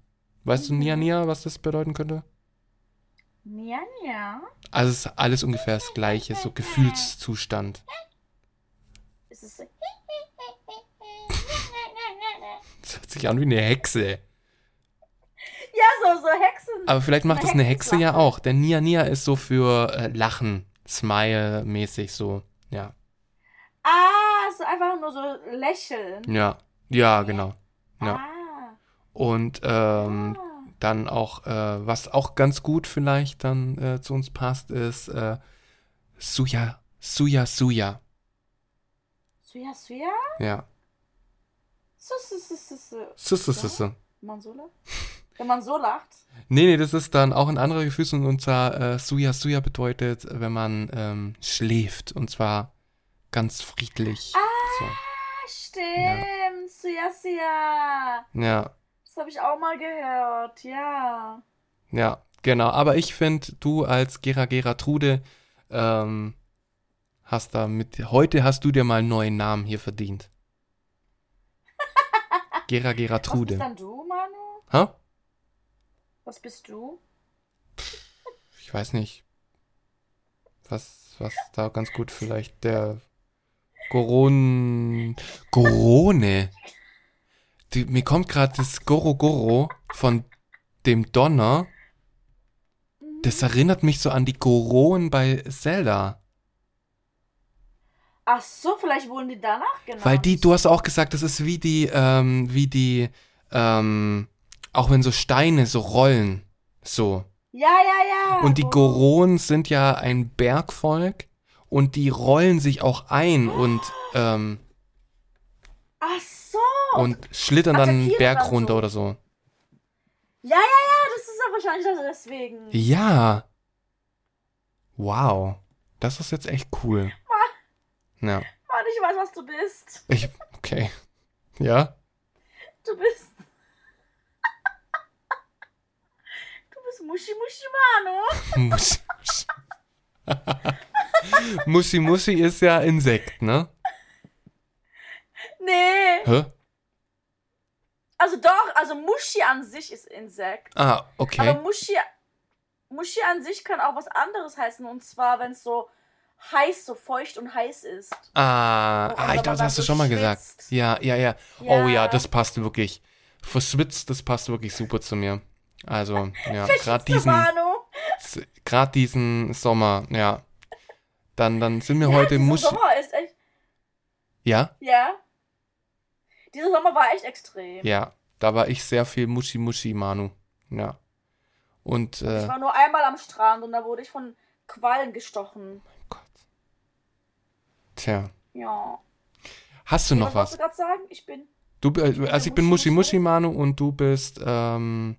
[SPEAKER 2] Weißt du
[SPEAKER 3] Mhm.
[SPEAKER 2] Nia Nia, was das bedeuten könnte?
[SPEAKER 3] Ja, ja.
[SPEAKER 2] Also es ist alles ungefähr das gleiche, so Gefühlszustand.
[SPEAKER 3] Ist es so?
[SPEAKER 2] Das hört sich an wie eine Hexe.
[SPEAKER 3] Ja, so, so Hexen.
[SPEAKER 2] Aber vielleicht macht das eine Hexe ja auch. Denn Nia Nia ist so für äh, Lachen, Smile-mäßig so. Ja.
[SPEAKER 3] Ah, so einfach nur so lächeln.
[SPEAKER 2] Ja. Ja, genau. Ja.
[SPEAKER 3] Ah.
[SPEAKER 2] Und ähm,
[SPEAKER 3] ah.
[SPEAKER 2] dann auch, äh, was auch ganz gut vielleicht dann äh, zu uns passt, ist äh, Suya, Suya, Suya.
[SPEAKER 3] Suya, Suya?
[SPEAKER 2] Ja. Su, su, su, su.
[SPEAKER 3] Wenn man so lacht? Wenn man so lacht?
[SPEAKER 2] Nee, nee, das ist dann auch ein anderer Gefühl und zwar äh, Suya, Suya bedeutet, wenn man ähm, schläft und zwar ganz friedlich. So.
[SPEAKER 3] Ah, stimmt. Suya, Suya.
[SPEAKER 2] Ja,
[SPEAKER 3] Das habe ich auch mal gehört, ja.
[SPEAKER 2] ja, genau. Aber ich finde, du als Gera Gera Trude ähm, hast da mit, heute hast du dir mal einen neuen Namen hier verdient. Gera Gera
[SPEAKER 3] Was bist
[SPEAKER 2] Trude.
[SPEAKER 3] dann du, Manu?
[SPEAKER 2] Hä?
[SPEAKER 3] Was bist du?
[SPEAKER 2] Ich weiß nicht. Was, was da ganz gut vielleicht der Goron. Gorone. Die, mir kommt gerade das Goro Goro von dem Donner. Das erinnert mich so an die Goronen bei Zelda.
[SPEAKER 3] Ach so, vielleicht wurden die danach genannt.
[SPEAKER 2] Weil die, du hast auch gesagt, das ist wie die, ähm, wie die, ähm, auch wenn so Steine so rollen. So.
[SPEAKER 3] Ja, ja, ja.
[SPEAKER 2] Und die Goronen sind ja ein Bergvolk und die rollen sich auch ein und, ähm,
[SPEAKER 3] Ach so.
[SPEAKER 2] und schlittern dann einen Berg
[SPEAKER 3] dann
[SPEAKER 2] runter
[SPEAKER 3] so.
[SPEAKER 2] oder so.
[SPEAKER 3] Ja, ja, ja, das ist ja wahrscheinlich das deswegen.
[SPEAKER 2] Ja. Wow. Das ist jetzt echt cool. Ja.
[SPEAKER 3] Mann, ich weiß, was du bist.
[SPEAKER 2] Ich, okay. Ja?
[SPEAKER 3] Du bist. Du bist Muschi Muschi Manu.
[SPEAKER 2] Mussi, Mussi. Mussi Mussi ist ja Insekt, ne?
[SPEAKER 3] Nee.
[SPEAKER 2] Hä?
[SPEAKER 3] Also doch, also Muschi an sich ist Insekt.
[SPEAKER 2] Ah,
[SPEAKER 3] Aber
[SPEAKER 2] okay.
[SPEAKER 3] Muschi, Muschi an sich kann auch was anderes heißen. Und zwar, wenn es so heiß, so feucht und heiß ist.
[SPEAKER 2] Ah, ah ich glaube, das hast du schon mal gesagt.
[SPEAKER 3] schwitzt.
[SPEAKER 2] Ja, ja, ja. Oh ja, das passt wirklich. Verschwitzt, das passt wirklich super zu mir. Also, ja, gerade diesen, gerade diesen Sommer, ja. Dann, dann sind wir
[SPEAKER 3] Ja,
[SPEAKER 2] heute Muschi.
[SPEAKER 3] Sommer ist echt.
[SPEAKER 2] Ja,
[SPEAKER 3] Ja. Dieser Sommer war echt extrem.
[SPEAKER 2] ja. Da war ich sehr viel Muschi Muschi, Manu. Ja. Und, äh,
[SPEAKER 3] Ich war nur einmal am Strand und da wurde ich von Quallen gestochen.
[SPEAKER 2] Gott. Tja.
[SPEAKER 3] Ja.
[SPEAKER 2] Hast du noch
[SPEAKER 3] was?
[SPEAKER 2] was?
[SPEAKER 3] du gerade sagen? Ich bin.
[SPEAKER 2] Du, äh, also ich bin
[SPEAKER 3] Muschi
[SPEAKER 2] Muschi Manu und du bist ähm,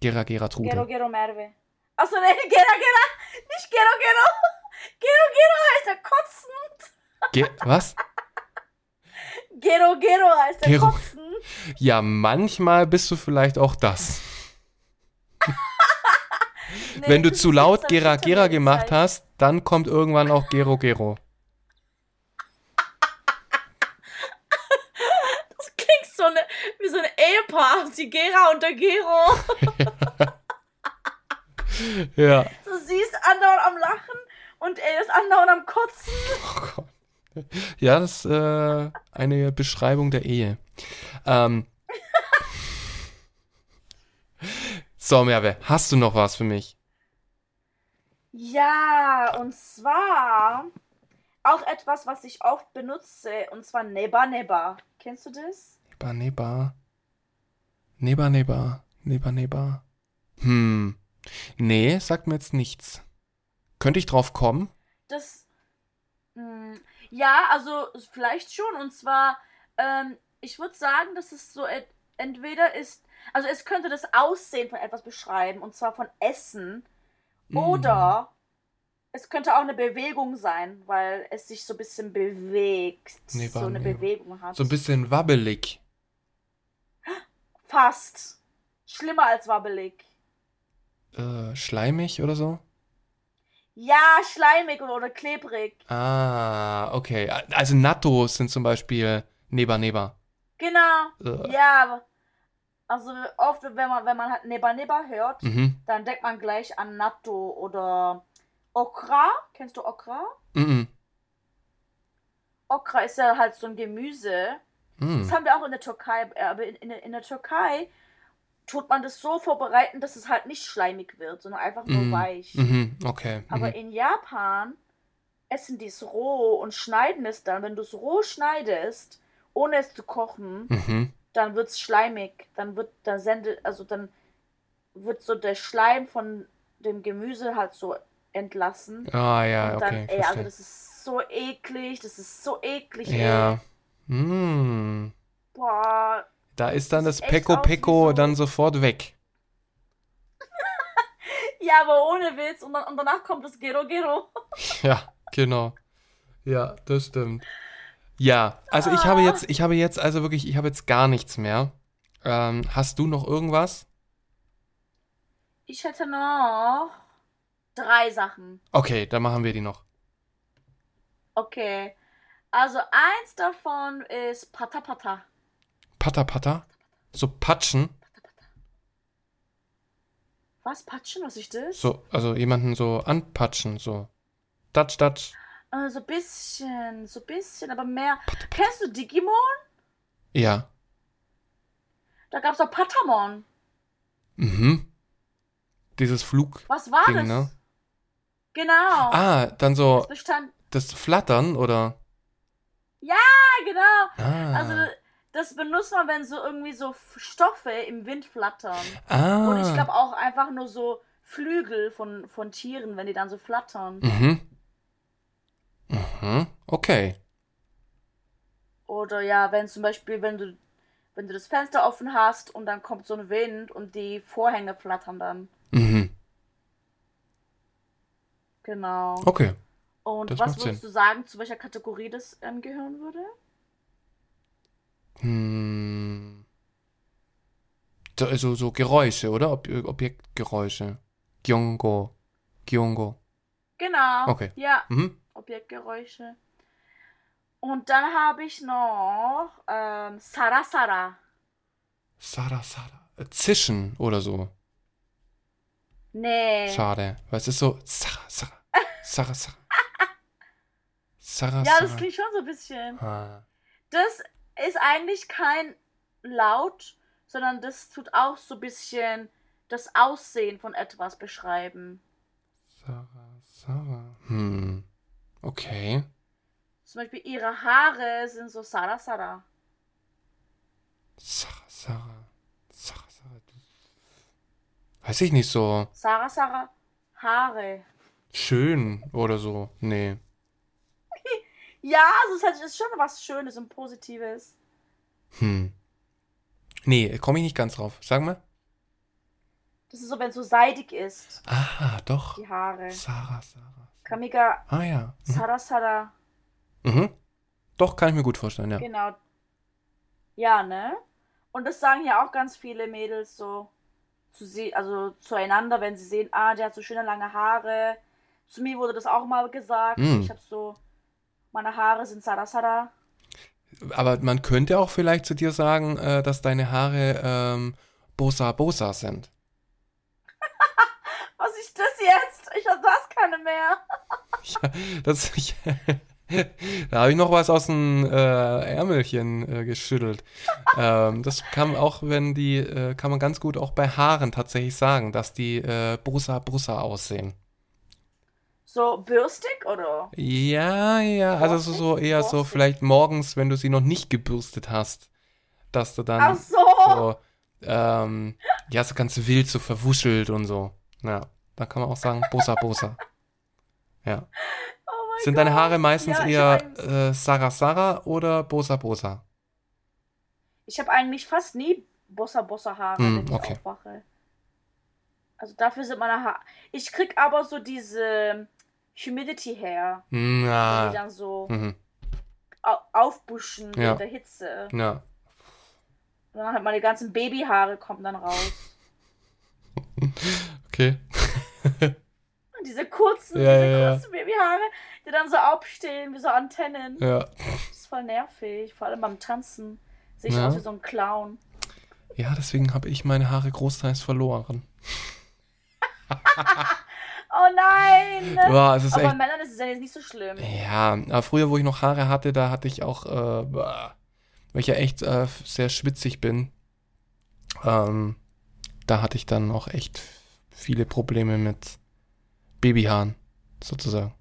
[SPEAKER 2] Gera Gera
[SPEAKER 3] Gero
[SPEAKER 2] Trude.
[SPEAKER 3] Gero Merve. Achso, nee, Gera Gera. Nicht Gero Gero. Gero Gero heißt der Kotzen.
[SPEAKER 2] Ge was?
[SPEAKER 3] Gero Gero heißt der
[SPEAKER 2] Gero.
[SPEAKER 3] Kotzen.
[SPEAKER 2] Ja, manchmal bist du vielleicht auch das.
[SPEAKER 3] Nee,
[SPEAKER 2] Wenn du zu laut Gera Gera gemacht hast, dann kommt irgendwann auch Gero Gero.
[SPEAKER 3] Das klingt so eine, wie so ein Ehepaar. Die Gera und der Gero.
[SPEAKER 2] Ja.
[SPEAKER 3] So, sie ist andauernd am Lachen und er ist andauernd am Kotzen.
[SPEAKER 2] Oh Gott. Ja, das ist äh, eine Beschreibung der Ehe. Ähm. So, Merve, hast du noch was für mich?
[SPEAKER 3] Ja, und zwar auch etwas, was ich oft benutze, und zwar Neba Neba. Kennst du das?
[SPEAKER 2] Neba, Neba. Neba, Neba. Neba, Neba. Hm. Nee, sagt mir jetzt nichts. Könnte ich drauf kommen?
[SPEAKER 3] Das. Mh, ja, also vielleicht schon. Und zwar, ähm, ich würde sagen, dass es so et entweder ist. Also es könnte das Aussehen von etwas beschreiben, und zwar von Essen. Oder es könnte auch eine Bewegung sein, weil es sich so ein bisschen bewegt.
[SPEAKER 2] Neba,
[SPEAKER 3] so eine
[SPEAKER 2] neba.
[SPEAKER 3] Bewegung hat.
[SPEAKER 2] So ein bisschen wabbelig.
[SPEAKER 3] Fast. Schlimmer als wabbelig.
[SPEAKER 2] Äh, schleimig oder so?
[SPEAKER 3] Ja, schleimig oder, oder klebrig.
[SPEAKER 2] Ah, okay. Also Nattos sind zum Beispiel Neba, Neba.
[SPEAKER 3] Genau.
[SPEAKER 2] Äh,
[SPEAKER 3] Ja, also oft, wenn man, wenn man halt Neba Neba hört,
[SPEAKER 2] Mhm.
[SPEAKER 3] dann denkt man gleich an Natto oder Okra. Kennst du Okra?
[SPEAKER 2] Mhm.
[SPEAKER 3] Okra ist ja halt so ein Gemüse. Das
[SPEAKER 2] Mhm.
[SPEAKER 3] haben wir auch in der Türkei, äh, aber in, in, der- in der Türkei tut man das so vorbereiten, dass es halt nicht schleimig wird, sondern einfach nur
[SPEAKER 2] Mhm.
[SPEAKER 3] weich.
[SPEAKER 2] Mhm. Okay.
[SPEAKER 3] Aber
[SPEAKER 2] Mhm.
[SPEAKER 3] in Japan essen die es roh und schneiden es dann. Wenn du es roh schneidest, ohne es zu kochen,
[SPEAKER 2] Mhm.
[SPEAKER 3] dann wird es schleimig. Dann wird, dann sendet, also dann wird so der Schleim von dem Gemüse halt so entlassen.
[SPEAKER 2] Ah, ja,
[SPEAKER 3] und dann,
[SPEAKER 2] okay.
[SPEAKER 3] ey, also das ist so eklig, das ist so eklig, ey.
[SPEAKER 2] Mm.
[SPEAKER 3] Boah.
[SPEAKER 2] Da ist dann
[SPEAKER 3] Das
[SPEAKER 2] das Peko Peko dann sofort weg.
[SPEAKER 3] Ja, aber ohne Witz. Und, dann, und danach kommt das Gero Gero.
[SPEAKER 2] Ja, genau. Ja, das stimmt. Ja, also ich habe jetzt, ich habe jetzt, also wirklich, ich habe jetzt gar nichts mehr. Ähm, hast du noch irgendwas?
[SPEAKER 3] Ich hätte noch drei Sachen.
[SPEAKER 2] Okay, dann machen wir die noch.
[SPEAKER 3] Okay. Also eins davon ist Pata Pata.
[SPEAKER 2] Pata Pata? So patschen?
[SPEAKER 3] Was? Patschen? Was ist das?
[SPEAKER 2] So, also jemanden so anpatschen, so. Datsch, datsch.
[SPEAKER 3] Äh, so bisschen, so bisschen, aber mehr. Kennst du Digimon?
[SPEAKER 2] Ja.
[SPEAKER 3] Da gab's auch Patamon.
[SPEAKER 2] Mhm. Dieses Flug.
[SPEAKER 3] Was war
[SPEAKER 2] Ding,
[SPEAKER 3] das?
[SPEAKER 2] ne?
[SPEAKER 3] Genau.
[SPEAKER 2] Ah, dann so
[SPEAKER 3] Das
[SPEAKER 2] das Flattern, oder?
[SPEAKER 3] Ja, genau.
[SPEAKER 2] Ah.
[SPEAKER 3] Also das benutzt man, wenn so irgendwie so Stoffe im Wind flattern.
[SPEAKER 2] ah.
[SPEAKER 3] Und ich glaube auch einfach nur so Flügel von, von Tieren, wenn die dann so flattern.
[SPEAKER 2] Mhm. Mhm. Okay.
[SPEAKER 3] Oder ja, wenn zum Beispiel, wenn du, wenn du das Fenster offen hast und dann kommt so ein Wind und die Vorhänge flattern dann.
[SPEAKER 2] Mhm.
[SPEAKER 3] Genau.
[SPEAKER 2] Okay.
[SPEAKER 3] Und
[SPEAKER 2] das
[SPEAKER 3] was würdest du sagen, zu welcher Kategorie das ähm, gehören würde?
[SPEAKER 2] Hm. So, Also so Geräusche, oder? Ob Objektgeräusche. Gyongo. Gyongo.
[SPEAKER 3] Genau.
[SPEAKER 2] Okay.
[SPEAKER 3] Ja,
[SPEAKER 2] Mhm.
[SPEAKER 3] Objektgeräusche. Und dann habe ich noch ähm, Sarasara.
[SPEAKER 2] Sara, Sara. Äh, Zischen oder so.
[SPEAKER 3] Nee.
[SPEAKER 2] Schade. Weil es ist so. Sara, Sara. Sara, Sara. Sara,
[SPEAKER 3] Ja, das klingt schon so ein bisschen.
[SPEAKER 2] Ah.
[SPEAKER 3] Das ist eigentlich kein Laut, sondern das tut auch so ein bisschen das Aussehen von etwas beschreiben.
[SPEAKER 2] Sara, Sara. Hm. Okay.
[SPEAKER 3] Zum Beispiel ihre Haare sind so Sarasara.
[SPEAKER 2] Sara, Sara. Sara, Sara. Weiß ich nicht so.
[SPEAKER 3] Sarasara Haare.
[SPEAKER 2] Schön oder so. Nee.
[SPEAKER 3] Ja, also es ist schon was Schönes und Positives.
[SPEAKER 2] Hm. Nee, komme ich nicht ganz drauf. Sag mal.
[SPEAKER 3] Das ist so, wenn es so seidig ist,
[SPEAKER 2] Ah, doch.
[SPEAKER 3] die Haare.
[SPEAKER 2] Sarah, Sarah.
[SPEAKER 3] Kamiga
[SPEAKER 2] Ah ja. Mhm.
[SPEAKER 3] Sara Sara.
[SPEAKER 2] Mhm. Doch, kann ich mir gut vorstellen, ja.
[SPEAKER 3] Genau. Ja, ne? Und das sagen ja auch ganz viele Mädels so zu sie, also zueinander, wenn sie sehen, ah, der hat so schöne lange Haare. Zu mir wurde das auch mal gesagt.
[SPEAKER 2] Mm.
[SPEAKER 3] Ich habe so, meine Haare sind Sara Sara.
[SPEAKER 2] Aber man könnte auch vielleicht zu dir sagen, äh, dass deine Haare ähm, Bosa Bosa sind.
[SPEAKER 3] Was ist das jetzt? Ich hab das keine mehr.
[SPEAKER 2] Ja, das, ich, da habe ich noch was aus dem äh, Ärmelchen äh, geschüttelt. ähm, das kann auch, wenn die, äh, kann man ganz gut auch bei Haaren tatsächlich sagen, dass die äh, Bosa Bosa aussehen.
[SPEAKER 3] So bürstig oder?
[SPEAKER 2] Ja, ja, also so, so eher so
[SPEAKER 3] Borstig?
[SPEAKER 2] vielleicht morgens, wenn du sie noch nicht gebürstet hast, dass du dann
[SPEAKER 3] Ach so.
[SPEAKER 2] so, ähm, ja, so ganz wild, so verwuschelt und so. Ja, da kann man auch sagen, Bosa Bosa. Ja.
[SPEAKER 3] Oh mein
[SPEAKER 2] Sind deine. Haare meistens
[SPEAKER 3] Ja,
[SPEAKER 2] eher äh, Sarah Sarah oder Bosa Bosa?
[SPEAKER 3] Ich habe eigentlich fast nie Bossa Bossa Haare,
[SPEAKER 2] Hm,
[SPEAKER 3] wenn ich
[SPEAKER 2] okay.
[SPEAKER 3] aufwache. Also dafür sind meine Haare. Ich krieg aber so diese Humidity Hair,
[SPEAKER 2] Hm,
[SPEAKER 3] die dann so
[SPEAKER 2] Mhm.
[SPEAKER 3] au aufbuschen
[SPEAKER 2] Ja.
[SPEAKER 3] in der Hitze.
[SPEAKER 2] Ja.
[SPEAKER 3] Und dann halt meine ganzen Babyhaare kommen dann raus.
[SPEAKER 2] Okay.
[SPEAKER 3] Und diese kurzen,
[SPEAKER 2] Ja,
[SPEAKER 3] diese
[SPEAKER 2] ja, ja.
[SPEAKER 3] kurzen Babyhaare, die dann so aufstehen wie so Antennen.
[SPEAKER 2] Ja.
[SPEAKER 3] Das ist voll nervig. Vor allem beim Tanzen. Sehe ich
[SPEAKER 2] Ja.
[SPEAKER 3] aus wie so ein Clown.
[SPEAKER 2] Ja, deswegen habe ich meine Haare großteils verloren.
[SPEAKER 3] Oh nein!
[SPEAKER 2] Ja, es ist
[SPEAKER 3] aber bei
[SPEAKER 2] echt.
[SPEAKER 3] Männern ist es ja jetzt nicht so schlimm.
[SPEAKER 2] Ja, aber früher, wo ich noch Haare hatte, da hatte ich auch, äh, weil ich ja echt äh, sehr schwitzig bin, ähm, da hatte ich dann auch echt viele Probleme mit Babyhaaren, sozusagen.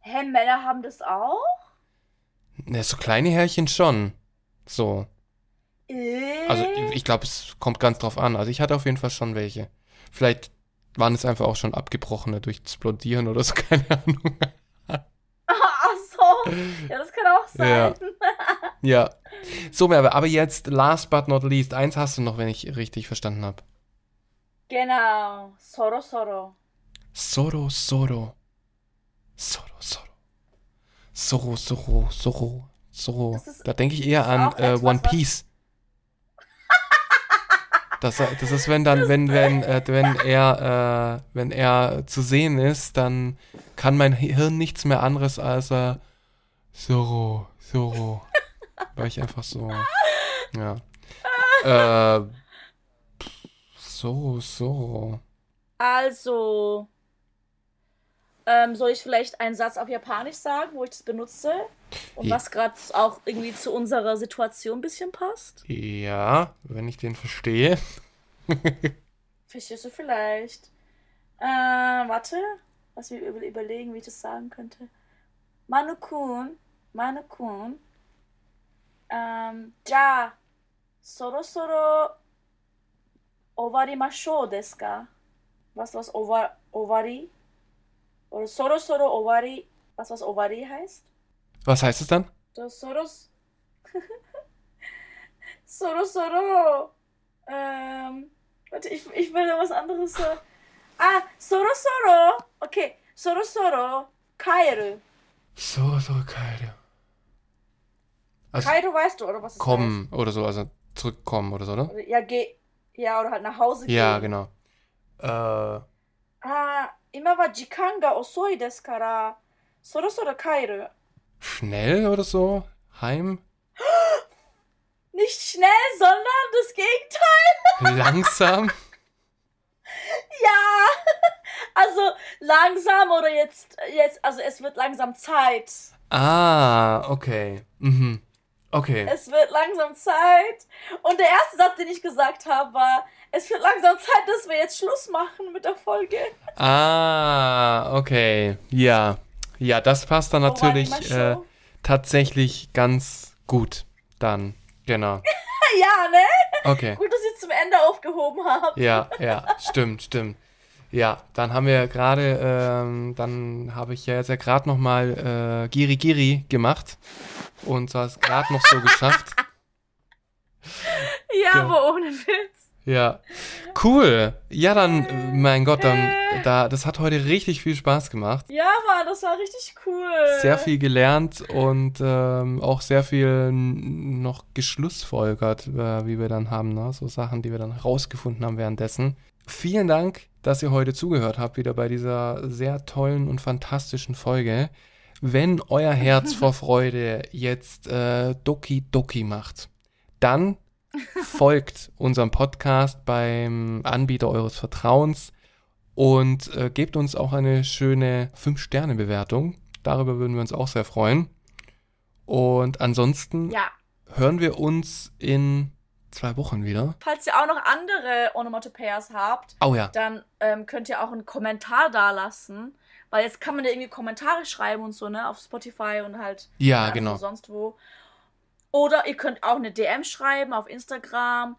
[SPEAKER 3] Hä, Männer haben das auch?
[SPEAKER 2] Ne, so kleine Härchen schon. So.
[SPEAKER 3] Äh?
[SPEAKER 2] Also ich glaube, es kommt ganz drauf an. Also ich hatte auf jeden Fall schon welche. Vielleicht waren es einfach auch schon abgebrochene durchs Blondieren oder so, keine Ahnung.
[SPEAKER 3] Ach so. Ja, das kann auch sein.
[SPEAKER 2] Ja. So, Merve, aber jetzt, last but not least, eins hast du noch, wenn ich richtig verstanden habe.
[SPEAKER 3] Genau. Soro Soro.
[SPEAKER 2] Soro, Soro. Soro, Soro. Soro, Soro, Soro, Soro. Da denke ich eher an äh, One Piece. Das, das ist, wenn dann, wenn, wenn, äh, wenn er, äh, wenn er zu sehen ist, dann kann mein Hirn nichts mehr anderes als äh, Soro, Soro. Weil ich einfach so, ja. Äh, so, so.
[SPEAKER 3] Also. Ähm, soll ich vielleicht einen Satz auf Japanisch sagen, wo ich das benutze? Und was gerade auch irgendwie zu unserer Situation ein bisschen passt?
[SPEAKER 2] Ja, wenn ich den verstehe.
[SPEAKER 3] Verstehst du vielleicht? Äh, warte. Mich über überlegen, wie ich das sagen könnte. Manu-kun, Manu-kun. Ähm, ja, soro soro owarimashou desu ka? Was was owa, owari? Oder soro soro owari, was was owari heißt?
[SPEAKER 2] Was heißt es dann?
[SPEAKER 3] Das Soros. Soro Soro. Ähm. Warte, ich, ich will was anderes. So. Ah, Soro Soro. Okay. Soro Soro. Kairu.
[SPEAKER 2] So, so, keine. Also
[SPEAKER 3] Kairu weißt du, oder was es
[SPEAKER 2] kommen oder so, also zurückkommen oder so,
[SPEAKER 3] heißt?
[SPEAKER 2] ne?
[SPEAKER 3] Oder, ja, geh. Ja, oder halt nach Hause gehen.
[SPEAKER 2] Ja, genau. Äh,
[SPEAKER 3] Ah, 今は時間が遅いですから、そろそろ帰る。
[SPEAKER 2] schnell oder so? Heim?
[SPEAKER 3] Nicht schnell, sondern das Gegenteil.
[SPEAKER 2] Langsam?
[SPEAKER 3] Ja. Also langsam oder jetzt, jetzt, also es wird langsam Zeit.
[SPEAKER 2] ah, okay. Mhm. Okay.
[SPEAKER 3] Es wird langsam Zeit. Und der erste Satz, den ich gesagt habe, war, es wird langsam Zeit, dass wir jetzt Schluss machen mit der Folge.
[SPEAKER 2] Ah, okay. Ja. Ja, das passt dann natürlich äh, tatsächlich ganz gut. Dann, genau.
[SPEAKER 3] Ja, ne?
[SPEAKER 2] Okay.
[SPEAKER 3] Gut, dass ich es zum Ende aufgehoben habe.
[SPEAKER 2] Ja, ja, stimmt, stimmt. Ja, dann haben wir gerade, ähm, dann habe ich ja jetzt ja gerade nochmal äh, Giri Giri gemacht und zwar es gerade noch so geschafft.
[SPEAKER 3] Ja,
[SPEAKER 2] Ge-
[SPEAKER 3] aber ohne Witz.
[SPEAKER 2] Ja, cool. Ja, dann, mein Gott, dann, da, das hat heute richtig viel Spaß gemacht.
[SPEAKER 3] Ja, Mann, das war richtig cool.
[SPEAKER 2] Sehr viel gelernt und ähm, auch sehr viel noch geschlussfolgert, äh, wie wir dann haben, ne? so Sachen, die wir dann rausgefunden haben währenddessen. Vielen Dank, dass ihr heute zugehört habt, wieder bei dieser sehr tollen und fantastischen Folge. Wenn euer Herz vor Freude jetzt äh, Doki Doki macht, dann folgt unserem Podcast beim Anbieter eures Vertrauens und äh, gebt uns auch eine schöne 5-Sterne-Bewertung. Darüber würden wir uns auch sehr freuen. Und ansonsten
[SPEAKER 3] Ja.
[SPEAKER 2] hören wir uns in zwei Wochen wieder.
[SPEAKER 3] Falls ihr auch noch andere Onomatopoeias habt,
[SPEAKER 2] Oh ja.
[SPEAKER 3] dann ähm, könnt ihr auch einen Kommentar dalassen. Weil jetzt kann man ja irgendwie Kommentare schreiben und so, ne? Auf Spotify und halt
[SPEAKER 2] Ja, genau.
[SPEAKER 3] sonst wo. Oder ihr könnt auch eine DM schreiben auf Instagram.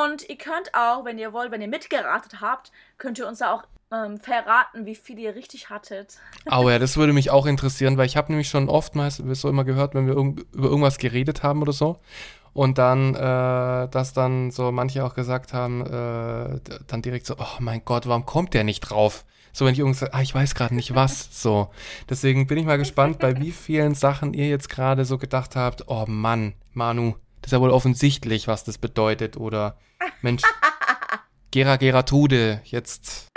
[SPEAKER 3] Und ihr könnt auch, wenn ihr wollt, wenn ihr mitgeratet habt, könnt ihr uns da auch ähm, verraten, wie viel ihr richtig hattet.
[SPEAKER 2] Oh ja, das würde mich auch interessieren, weil ich habe nämlich schon oftmals so immer gehört, wenn wir über irgendwas geredet haben oder so. Und dann, äh, dass dann so manche auch gesagt haben, äh, dann direkt so, oh mein Gott, warum kommt der nicht drauf? So, wenn ich irgendwas ah, ich weiß gerade nicht was, so. Deswegen bin ich mal gespannt, bei wie vielen Sachen ihr jetzt gerade so gedacht habt, oh Mann, Manu, das ist ja wohl offensichtlich, was das bedeutet. Oder, Mensch, Gera Geratude, jetzt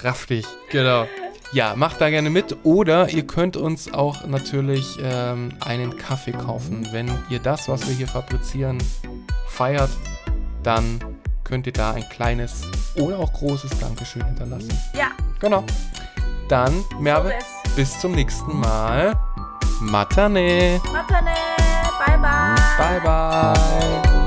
[SPEAKER 2] raff dich. Genau. Ja, macht da gerne mit. Oder ihr könnt uns auch natürlich ähm, einen Kaffee kaufen. Wenn ihr das, was wir hier fabrizieren, feiert, dann könnt ihr da ein kleines oder auch großes Dankeschön hinterlassen.
[SPEAKER 3] Ja,
[SPEAKER 2] Genau. Dann, Merve,
[SPEAKER 3] so
[SPEAKER 2] bis zum nächsten Mal. Matane.
[SPEAKER 3] Matane, bye bye.
[SPEAKER 2] Bye, bye.